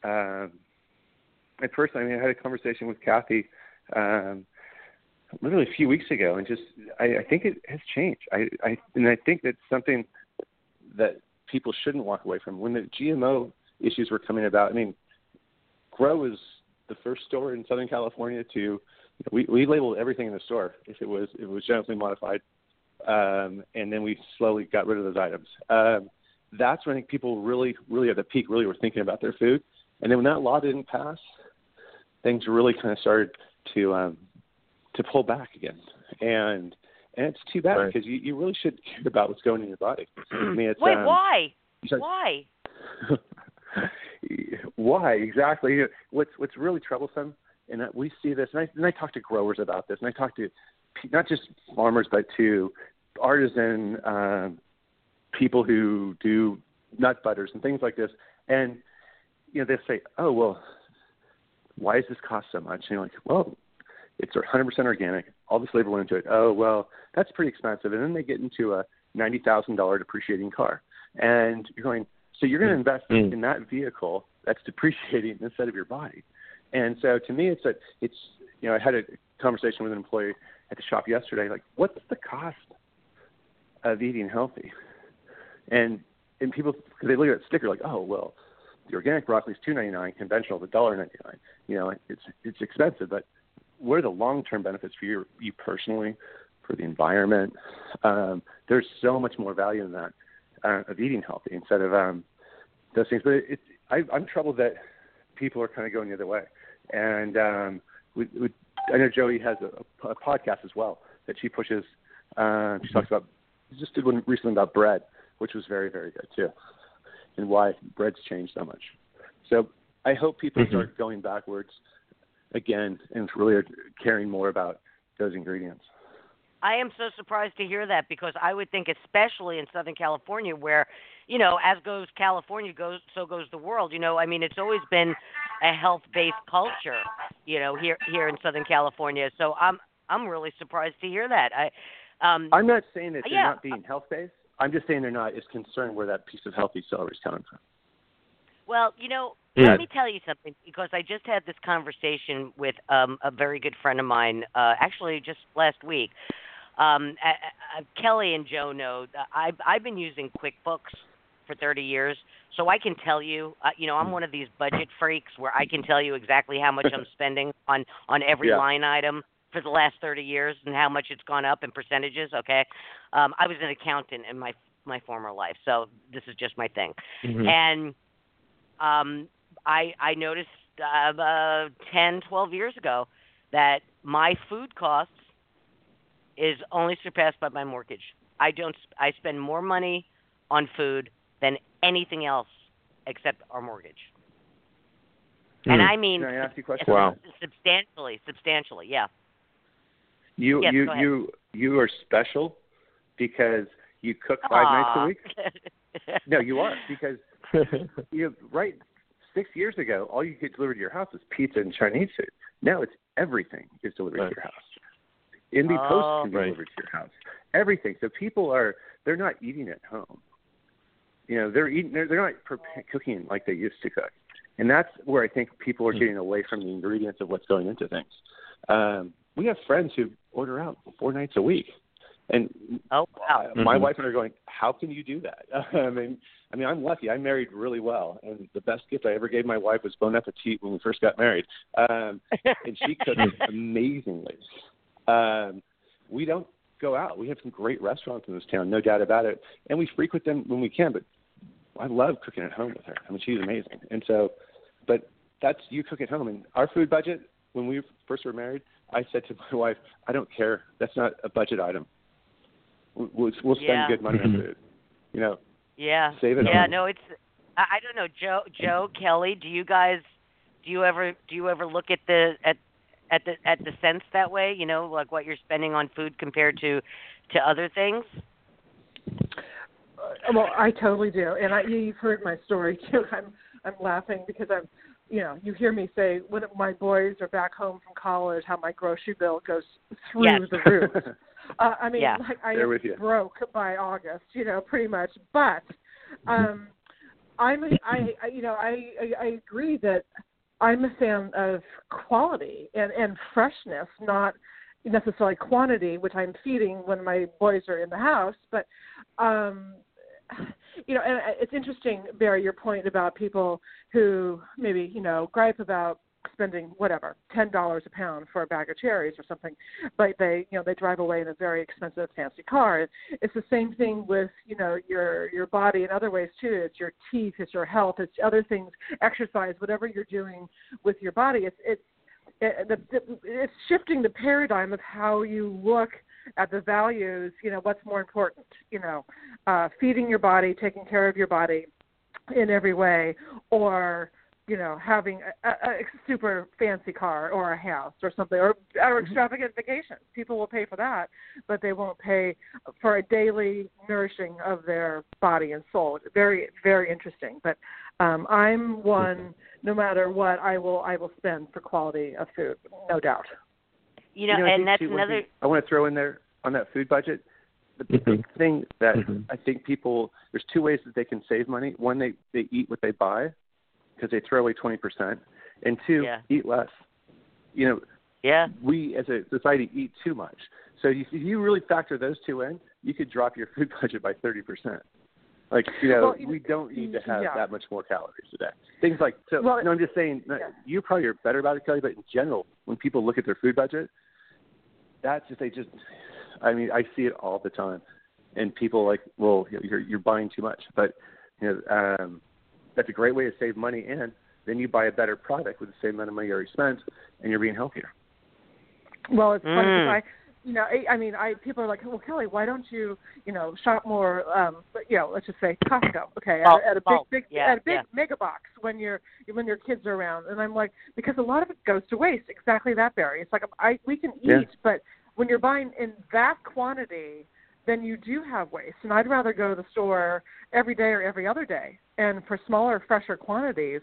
um, at first, I mean, I had a conversation with Kathy um, literally a few weeks ago, and just I, I think it has changed. I, I and I think that's something that people shouldn't walk away from. When the GMO issues were coming about, I mean, Grow was the first store in Southern California to we we labeled everything in the store if it was if it was genetically modified, um, and then we slowly got rid of those items. Um, that's when I think people really really at the peak really were thinking about their food, and then when that law didn't pass, things really kind of started to um, to pull back again, and and it's too bad right. because you, you really should care about what's going in your body. I mean, it's, Wait, um, why? Why? why exactly? What's what's really troublesome, and we see this, and I, and I talk to growers about this, and I talk to not just farmers, but to artisan uh, people who do nut butters and things like this, and you know they say, oh well, why does this cost so much? And you're like, well, it's 100% organic. All this labor went into it. Oh well, that's pretty expensive. And then they get into a ninety thousand dollar depreciating car, and you're going. So you're going to invest mm. in that vehicle that's depreciating instead of your body. And so to me, it's a, it's you know I had a conversation with an employee at the shop yesterday. Like, what's the cost of eating healthy? And and people they look at the sticker like, oh well, the organic broccoli is two ninety nine, conventional is a dollar ninety nine. You know, it's it's expensive, but what are the long term benefits for you you personally, for the environment? Um, there's so much more value in that uh, of eating healthy instead of um, those things. But it, it, I, I'm troubled that people are kind of going the other way. And um, we, we, I know Joey has a, a podcast as well that she pushes. Uh, she talks about just did one recently about bread, which was very very good too, and why bread's changed so much. So I hope people mm-hmm. start going backwards again and really are caring more about those ingredients. I am so surprised to hear that because I would think, especially in Southern California, where, you know, as goes California, goes so goes the world. You know, I mean, it's always been a health-based culture, you know, here here in Southern California. So I'm I'm really surprised to hear that. I, um, I'm not saying that they're yeah. not being health-based. I'm just saying they're not as concerned where that piece of healthy celery is coming from. Well, you know, yeah. let me tell you something because I just had this conversation with um, a very good friend of mine, uh, actually just last week. Um, uh, uh, Kelly and Joe know I've I've been using QuickBooks for 30 years, so I can tell you, uh, you know, I'm one of these budget freaks where I can tell you exactly how much I'm spending on on every yeah. line item for the last 30 years and how much it's gone up in percentages. Okay, um, I was an accountant in my my former life, so this is just my thing, mm-hmm. and um, I I noticed uh, uh, 10, 12 years ago that my food costs is only surpassed by my mortgage. I don't. I spend more money on food than anything else except our mortgage. Mm. And I mean, Can I ask you a question? Wow. substantially, substantially, yeah. You yes, you you you are special because you cook five Aww. nights a week. no, you are because you right six years ago all you get delivered to your house was pizza and Chinese food. Now it's everything is delivered right. to your house. Indy oh, Post can be right. delivered to your house. Everything. So people are they're not eating at home. You know, they're eating. They're, they're not pre- cooking like they used to cook, and that's where I think people are Hmm. getting away from the ingredients of what's going into things. Um, we have friends who order out four nights a week, and Oh wow. my Mhm. wife and I are going, "How can you do that?" I mean, I mean, I'm lucky. I married really well, and the best gift I ever gave my wife was Bon Appetit when we first got married, um, and she cooks amazingly. Um, we don't go out. We have some great restaurants in this town, no doubt about it, and we frequent them when we can. But I love cooking at home with her. I mean, she's amazing, and so, but that's you cook at home. And our food budget when we first were married, I said to my wife, "I don't care. That's not a budget item. We'll, we'll we'll spend Yeah. good money on Mhm. food. You know, Yeah. Save it Yeah, home. no, it's I, I don't know, Joe Joe, Kelly, do you guys do you ever do you ever look at the at at the at the sense that way, you know, like what you're spending on food compared to to other things? Uh, well, I totally do, and I, you've heard my story too. I'm I'm laughing because I'm you know, you hear me say when my boys are back home from college, how my grocery bill goes through Yes. the roof. Uh, I mean, Yeah. like I am broke by August, you know, pretty much. But um, I'm, I, you know, I, I, I agree that I'm a fan of quality and and freshness, not necessarily quantity, which I'm feeding when my boys are in the house. But um, you know, and it's interesting, Barry, your point about people who maybe you know gripe about spending whatever ten dollars a pound for a bag of cherries or something, but they you know they drive away in a very expensive fancy car. It's the same thing with you know your your body in other ways too. It's your teeth, it's your health, it's other things, exercise, whatever you're doing with your body. It's it's it's shifting the paradigm of how you look at the values. You know what's more important. You know, uh, feeding your body, taking care of your body in every way, or you know, having a, a, a super fancy car or a house or something, or or extravagant vacations. People will pay for that, but they won't pay for a daily nourishing of their body and soul. Very, very interesting. But um, I'm one. No matter what, I will I will spend for quality of food, no doubt. You know, I and that's too, another. thing I want to throw in there on that food budget. The big thing that Mhm. I think people there's two ways that they can save money. One, they they eat what they buy because they throw away twenty percent, and two, Yeah. eat less. You know, Yeah. we as a society eat too much. So if you really factor those two in, you could drop your food budget by thirty percent. Like you know, Well, we don't need to have yeah. that much more calories today. Things like so. Well, no, I'm just saying. yeah. You probably are better about it, Kelly. But in general, when people look at their food budget, that's just they just. I mean, I see it all the time, and people like, well, you're you're buying too much. But you know, um, that's a great way to save money, and then you buy a better product with the same amount of money you already spent, and you're being healthier. Well, it's funny 'cause Mm. I, you know, I, I mean, I people are like, well, Kelly, why don't you, you know, shop more, um, but, you know, let's just say Costco, okay, Bulk, at, at a big, bulk, big, yeah, at a big yeah. mega box when your when your kids are around, and I'm like, because a lot of it goes to waste. Exactly that, Barry. It's like I we can eat, Yeah. but when you're buying in that quantity, then you do have waste. And I'd rather go to the store every day or every other day, and for smaller, fresher quantities,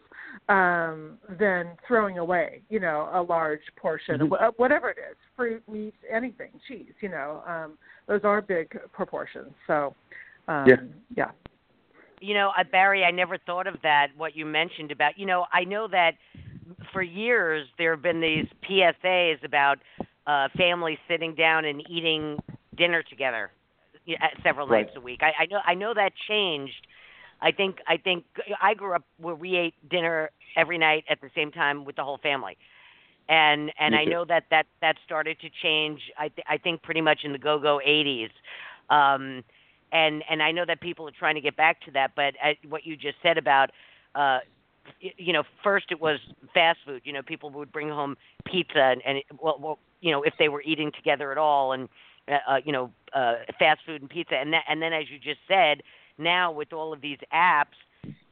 um, than throwing away, you know, a large portion, of wh- whatever it is, fruit, meat, anything, cheese. You know, um, those are big proportions. So, um, Yeah. yeah. You know, uh, Barry, I never thought of that. What you mentioned about, you know, I know that for years there have been these PSAs about uh, families sitting down and eating dinner together y- several Right. nights a week. I, I know, I know that changed. I think, I think I grew up where we ate dinner every night at the same time with the whole family, and and Me I too. know that that that started to change. I th- I think pretty much in the go-go 80s. Um, and and I know that people are trying to get back to that, but uh, what you just said about, uh, you know, first it was fast food. You know, people would bring home pizza, and, and it, well, well, you know, if they were eating together at all, and uh, uh, you know, uh, fast food and pizza, and that, and then as you just said, now with all of these apps,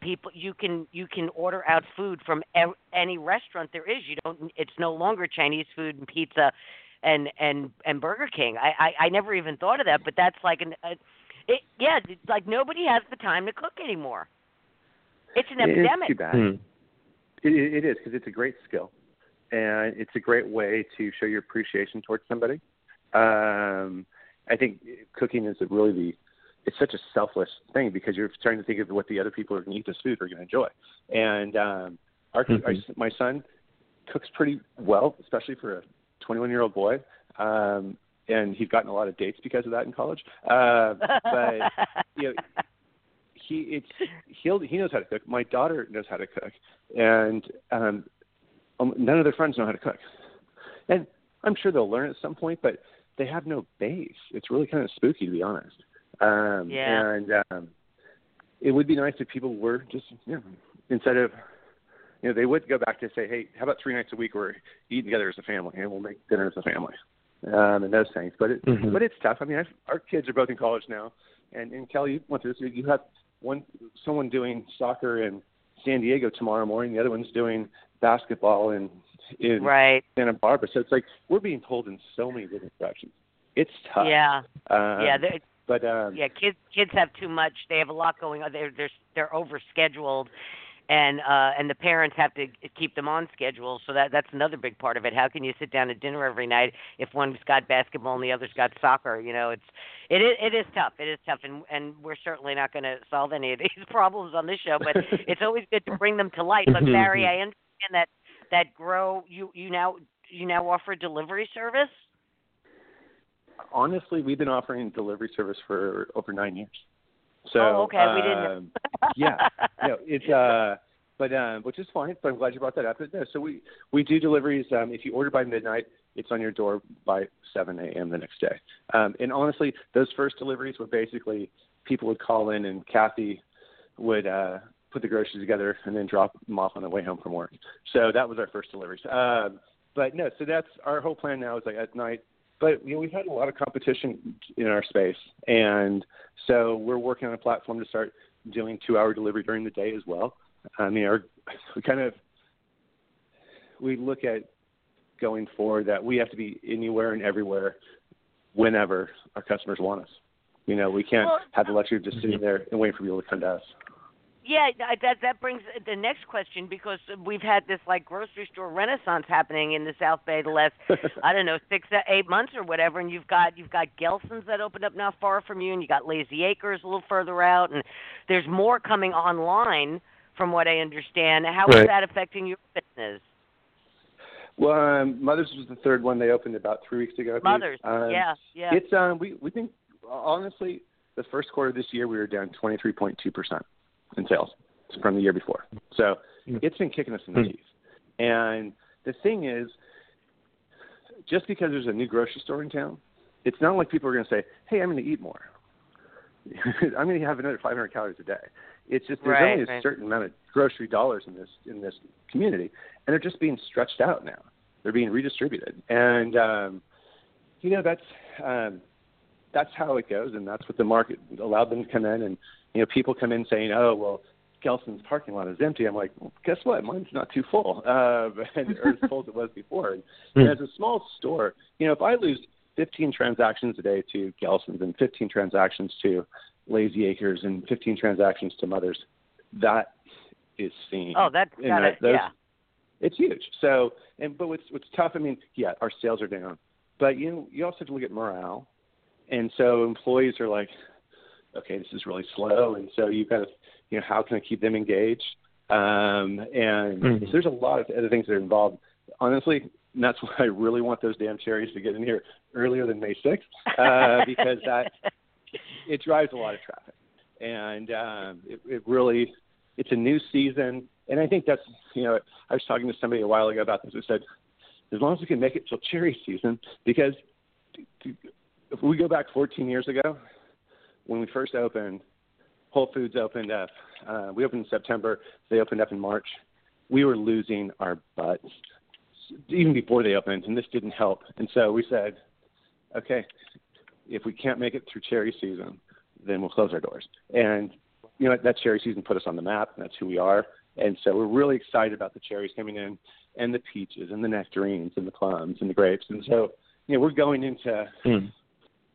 people you can you can order out food from ev- any restaurant there is. You don't. It's no longer Chinese food and pizza. And and and Burger King. I, I I never even thought of that, but that's like an a, it, yeah, it's like nobody has the time to cook anymore. It's an It's epidemic. too bad. It, it it is because it's a great skill, and it's a great way to show your appreciation towards somebody. Um, I think cooking is really the it's such a selfless thing because you're trying to think of what the other people who are going to eat this food are going to enjoy. And um, our, Mhm. our my son cooks pretty well, especially for a 21 year old boy. Um, and he's gotten a lot of dates because of that in college. Uh, but you know, he it's he'll he knows how to cook. My daughter knows how to cook, and um, um, none of their friends know how to cook. And I'm sure they'll learn at some point, but they have no base. It's really kind of spooky, to be honest. Um, Yeah. And um, it would be nice if people were just you know instead of you know they would go back to say, hey, how about three nights a week we're eating together as a family and we'll make dinner as a family. Um, and those things, but it, Mhm. but it's tough. I mean, I've, our kids are both in college now, and and Kelly, you went through this. You have one someone doing soccer in San Diego tomorrow morning. The other one's doing basketball in in right. Santa Barbara. So it's like we're being pulled in so many different directions. It's tough. Yeah. Um, yeah. But um, yeah. Kids kids have too much. They have a lot going on. They're they're they're overscheduled, and uh and the parents have to keep them on schedule so that that's another big part of it how can you sit down at dinner every night if one's got basketball and the other's got soccer you know it's it is it is tough it is tough and and we're certainly not going to solve any of these problems on this show but it's always good to bring them to light but barry i understand that that grow you you now you now offer delivery service honestly we've been offering delivery service for over nine years so oh, okay, um, we didn't. yeah, no, it's uh, but um, which is fine. But I'm glad you brought that up. But no, so we we do deliveries. Um, if you order by midnight, it's on your door by 7 a.m. the next day. Um, and honestly, those first deliveries were basically people would call in and Kathy would uh, put the groceries together and then drop them off on the way home from work. So that was our first deliveries. Um, but no, so that's our whole plan now is like at night but you know we've had a lot of competition in our space, and so we're working on a platform to start doing two-hour delivery during the day as well. I mean, our, we kind of we look at going forward that we have to be anywhere and everywhere whenever our customers want us. You know, we can't well, have the luxury of just sitting there and waiting for people to come to us. Yeah, that that brings the next question because we've had this like grocery store renaissance happening in the South Bay the last I don't know six eight months or whatever, and you've got you've got Gelson's that opened up not far from you, and you got Lazy Acres a little further out, and there's more coming online from what I understand. How right. is that affecting your business? Well, um, Mothers was the third one they opened about three weeks ago. Mothers, um, yeah, yeah. It's um we we think honestly the first quarter of this year we were down twenty three point two percent in sales from the year before. So mm. it's been kicking us in the mm. teeth. And the thing is, just because there's a new grocery store in town, it's not like people are going to say, "Hey, I'm going to eat more. I'm going to have another 500 calories a day." It's just there's right, only a right. certain amount of grocery dollars in this in this community, and they're just being stretched out now. They're being redistributed, and um, you know that's um, that's how it goes, and that's what the market allowed them to come in. And you know, people come in saying, "Oh, well, Gelson's parking lot is empty." I'm like, well, guess what? Mine's not too full, uh, and, or as full as it was before. And, and as a small store, you know, if I lose 15 transactions a day to Gelson's and 15 transactions to Lazy Acres and 15 transactions to Mothers, that is seen. Oh, that's got that, it. Yeah. It's huge. So, and but what's what's tough? I mean, yeah, our sales are down, but you know, you also have to look at morale and so employees are like, okay, this is really slow, and so you've got to, you know, how can I keep them engaged? Um, and mm-hmm. so there's a lot of other things that are involved. Honestly, that's why I really want those damn cherries to get in here earlier than May 6th, uh, because that it drives a lot of traffic, and um, it, it really it's a new season, and I think that's you know I was talking to somebody a while ago about this who said as long as we can make it till cherry season, because if we go back 14 years ago, when we first opened, Whole Foods opened up. Uh, we opened in September. They opened up in March. We were losing our butts even before they opened, and this didn't help. And so we said, okay, if we can't make it through cherry season, then we'll close our doors. And you know that cherry season put us on the map, and that's who we are. And so we're really excited about the cherries coming in, and the peaches, and the nectarines, and the plums, and the grapes. And so you know we're going into mm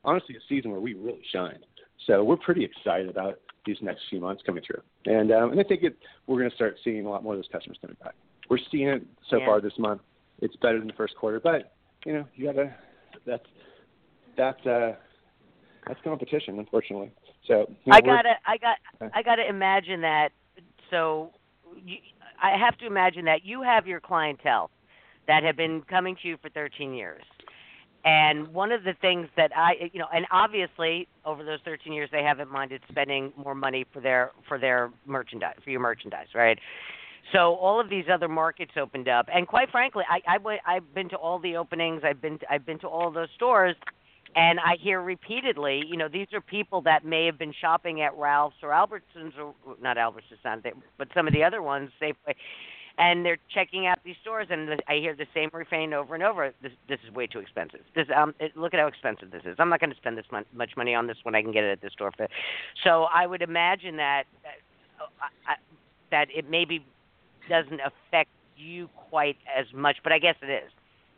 honestly a season where we really shine. So we're pretty excited about these next few months coming through, and um, and I think it, we're going to start seeing a lot more of those customers coming back. We're seeing it so yeah. far this month. It's better than the first quarter, but you know you gotta that's that's uh that's competition, unfortunately. So you know, I gotta I got I gotta imagine that. So you, I have to imagine that you have your clientele that have been coming to you for 13 years and one of the things that I, you know, and obviously over those 13 years they haven't minded spending more money for their for their merchandise for your merchandise, right? So all of these other markets opened up, and quite frankly, I, I've been to all the openings. I've been I've been to all those stores, and I hear repeatedly, you know, these are people that may have been shopping at Ralph's or Albertsons or not Albertsons, but some of the other ones, Safeway, and they're checking out these stores, and I hear the same refrain over and over. This this is way too expensive. This um, it, look at how expensive this is. I'm not going to spend this mon- much money on this when I can get it at the store. For, so I would imagine that uh, I, that it maybe doesn't affect you quite as much, but I guess it is.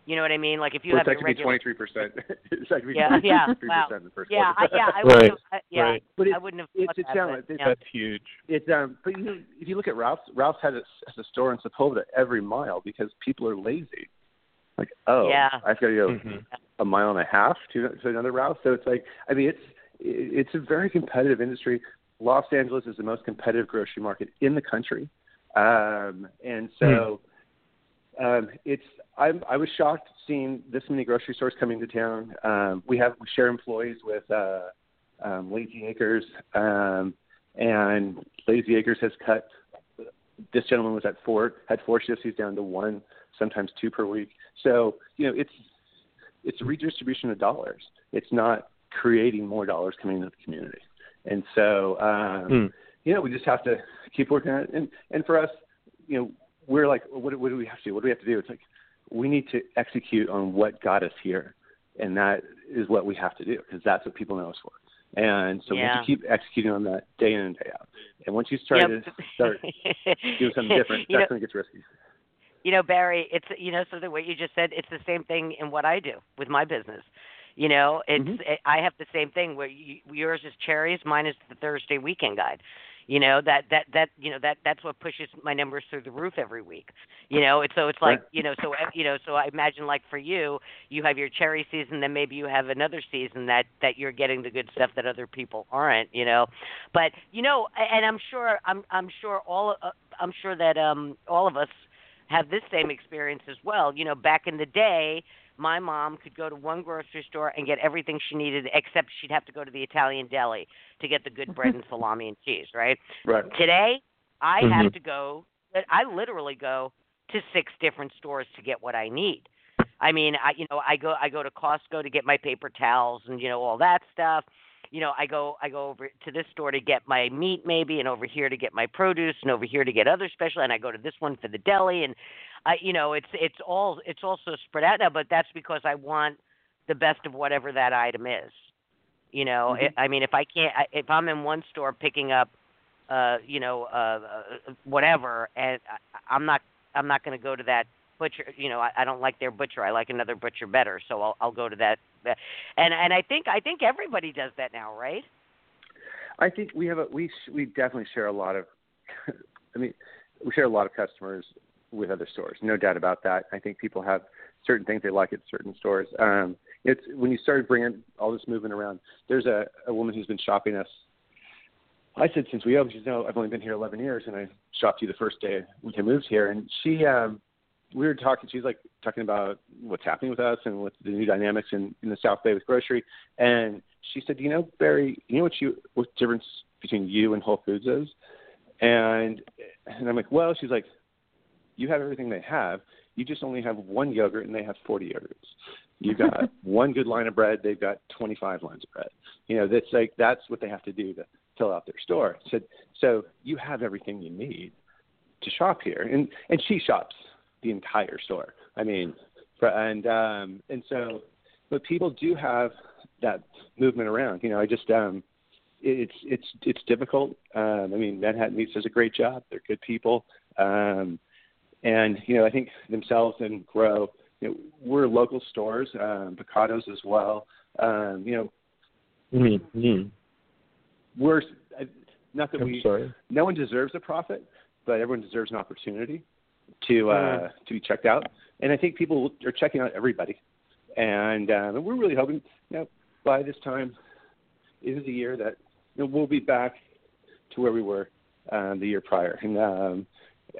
You know what I mean? Like if you well, have it's your actually twenty three percent. It's actually Yeah, yeah, twenty three wow. percent in the first Yeah, I, yeah, I Right, wouldn't have, I- yeah, right. But I it's- wouldn't have it's thought a that, challenge. but, It's yeah. That's huge. It's um, but you know, if you look at Ralph's, Ralph's has a, has a store in Sepulveda every mile because people are lazy. Like, oh, Yeah. I've got to go Mhm. a mile and a half to to another Ralph. So it's like, I mean, it's it's a very competitive industry. Los Angeles is the most competitive grocery market in the country, um, and so um, it's. I'm, I was shocked seeing this many grocery stores coming to town. Um, we have we share employees with uh, um, Lazy Acres, um, and Lazy Acres has cut. This gentleman was at four had four shifts. He's down to one, sometimes two per week. So you know, it's it's a redistribution of dollars. It's not creating more dollars coming into the community. And so, um, Mm. you know, we just have to keep working on it. And and for us, you know, we're like, what, what do we have to do? What do we have to do? It's like we need to execute on what got us here, and that is what we have to do because that's what people know us for. And so we Yeah. have to keep executing on that day in and day out. And once you start Yep. to start doing something different, know, that's when it gets risky. you know, Barry, it's you know, so the what you just said, it's the same thing in what I do with my business. You know, it's Mhm. it, I have the same thing where you, yours is cherries, mine is the Thursday weekend guide. You know that that that you know that that's what pushes my numbers through the roof every week. You know, it's so it's like Right. you know so you know so I imagine like for you, you have your cherry season, then maybe you have another season that that you're getting the good stuff that other people aren't. You know, but you know, and I'm sure I'm I'm sure all uh, I'm sure that um all of us have this same experience as well. You know, back in the day, my mom could go to one grocery store and get everything she needed, except she'd have to go to the Italian deli to get the good bread and salami and cheese, right? Right. Today, I Mhm. have to go. I literally go to six different stores to get what I need. I mean, I you know, I go I go to Costco to get my paper towels and you know all that stuff. You know, I go I go over to this store to get my meat maybe, and over here to get my produce, and over here to get other special, and I go to this one for the deli, and I you know it's it's all it's also spread out now, but that's because I want the best of whatever that item is. You know, Mhm. I I mean, if I can't, I- if I'm in one store picking up uh, you know, uh, uh, whatever, and I, I'm not, I'm not going to go to that butcher. You know, I, I don't like their butcher. I like another butcher better, so I'll, I'll go to that. that. And and I think, I think everybody does that now, right? I think we have a we sh- we definitely share a lot of. I mean, we share a lot of customers with other stores, no doubt about that. I think people have certain things they like at certain stores. Um, it's when you started bringing all this movement around. There's a, a woman who's been shopping us. I said since we opened, she's no, I've only been here 11 years, and I shopped you the first day we moved here, and she. um we were talking. She's like talking about what's happening with us and with the new dynamics in, in the South Bay with grocery. And she said, "You know, Barry, you know what you what difference between you and Whole Foods is?" And and I'm like, "Well," she's like, "You have everything they have. You just only have one yogurt, and they have 40 yogurts. You got one good line of bread. They've got 25 lines of bread. You know, that's like that's what they have to do to fill out their store. So so you have everything you need to shop here, and and she shops the entire store. I mean, and um, and so, but people do have that movement around. You know, I just um, it's it's it's difficult. Um, I mean, Manhattan Meats does a great job. They're good people, um, and you know, I think themselves and grow. You know, we're local stores, um, Picados as well. Um, you know, Mm-hmm. we're not that I'm we sorry. no one deserves a profit, but everyone deserves an opportunity to uh, to be checked out. And I think people are checking out everybody, and, um, we're really hoping, you know, by this time, is a year that you know, we'll be back to where we were um, the year prior, and um,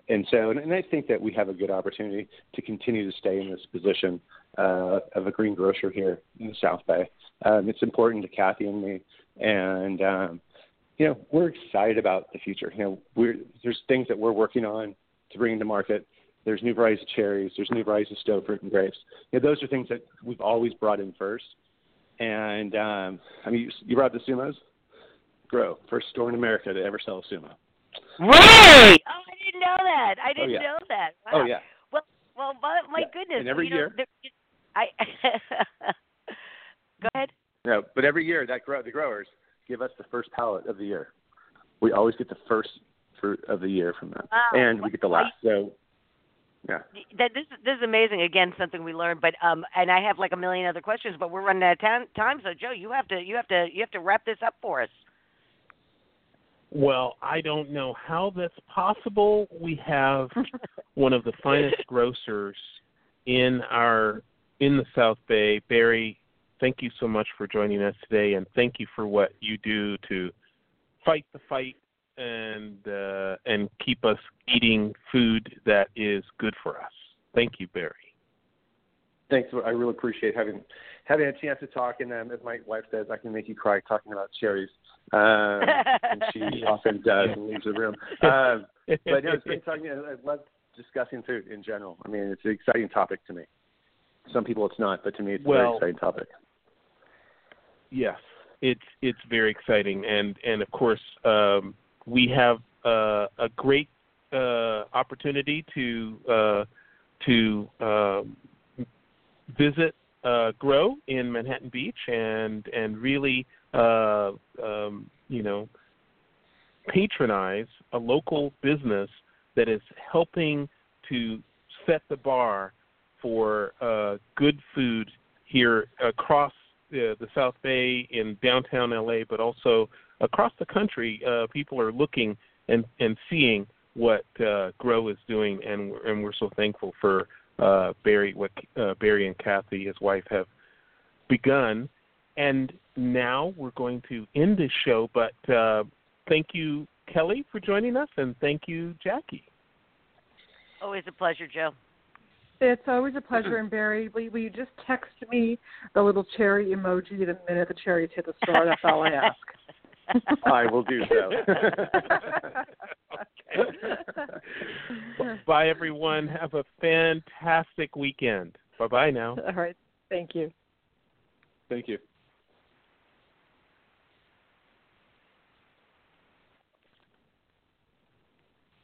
and so and, I think that we have a good opportunity to continue to stay in this position uh, of a green grocer here in the South Bay. Um, it's important to Kathy and me, and um, you know, we're excited about the future. You know, we're there's things that we're working on to bring to market. There's new varieties of cherries. There's new varieties of stone fruit and grapes. You know, those are things that we've always brought in first. And um, I mean, you, you brought the sumos. Grow first store in America to ever sell a sumo. Right. Oh, I didn't know that. I didn't yeah. know that. Wow. Oh yeah, Well, well, my, my Yeah, goodness. and every you know, year- there- I. Go ahead. no, but every year that grow the growers give us the first pallet of the year. We always get the first fruit of the year from them, Wow. and we get the last. So Yeah. That this this is amazing. Again, something we learned. But um, and I have like a million other questions, but we're running out of time. time so Joe, you have to you have to you have to wrap this up for us. Well, I don't know how that's possible. We have one of the finest grocers in our in the South Bay. Barry, thank you so much for joining us today, and thank you for what you do to fight the fight and uh, and keep us eating food that is good for us. Thank you, Barry. Thanks. I really appreciate having having a chance to talk. And um, as my wife says, I can make you cry talking about cherries. Um, and she often does and leaves the room. Um, but no, it's been talking. I love discussing food in general. I mean, it's an exciting topic to me. Some people it's not, but to me, it's a very exciting topic. Yes, it's it's very exciting, and and of course um, we have uh, a great uh, opportunity to uh, to um, visit uh, Grow in Manhattan Beach and and really uh, um, you know patronize a local business that is helping to set the bar for uh, good food here across the, the South Bay in downtown LA, but also across the country. Uh, people are looking and and seeing what uh, Grow is doing, and and we're so thankful for uh, Barry, what uh, Barry and Kathy, his wife, have begun. And now we're going to end this show, but uh, thank you, Kelly, for joining us, and thank you, Jackie. Always a pleasure, Joe. It's always a pleasure. And Barry, will, will you just text me the little cherry emoji the minute the cherries hit the store? That's all I ask. I will do so. Bye, everyone. Have a fantastic weekend. Bye bye now. all right. Thank you. Thank you.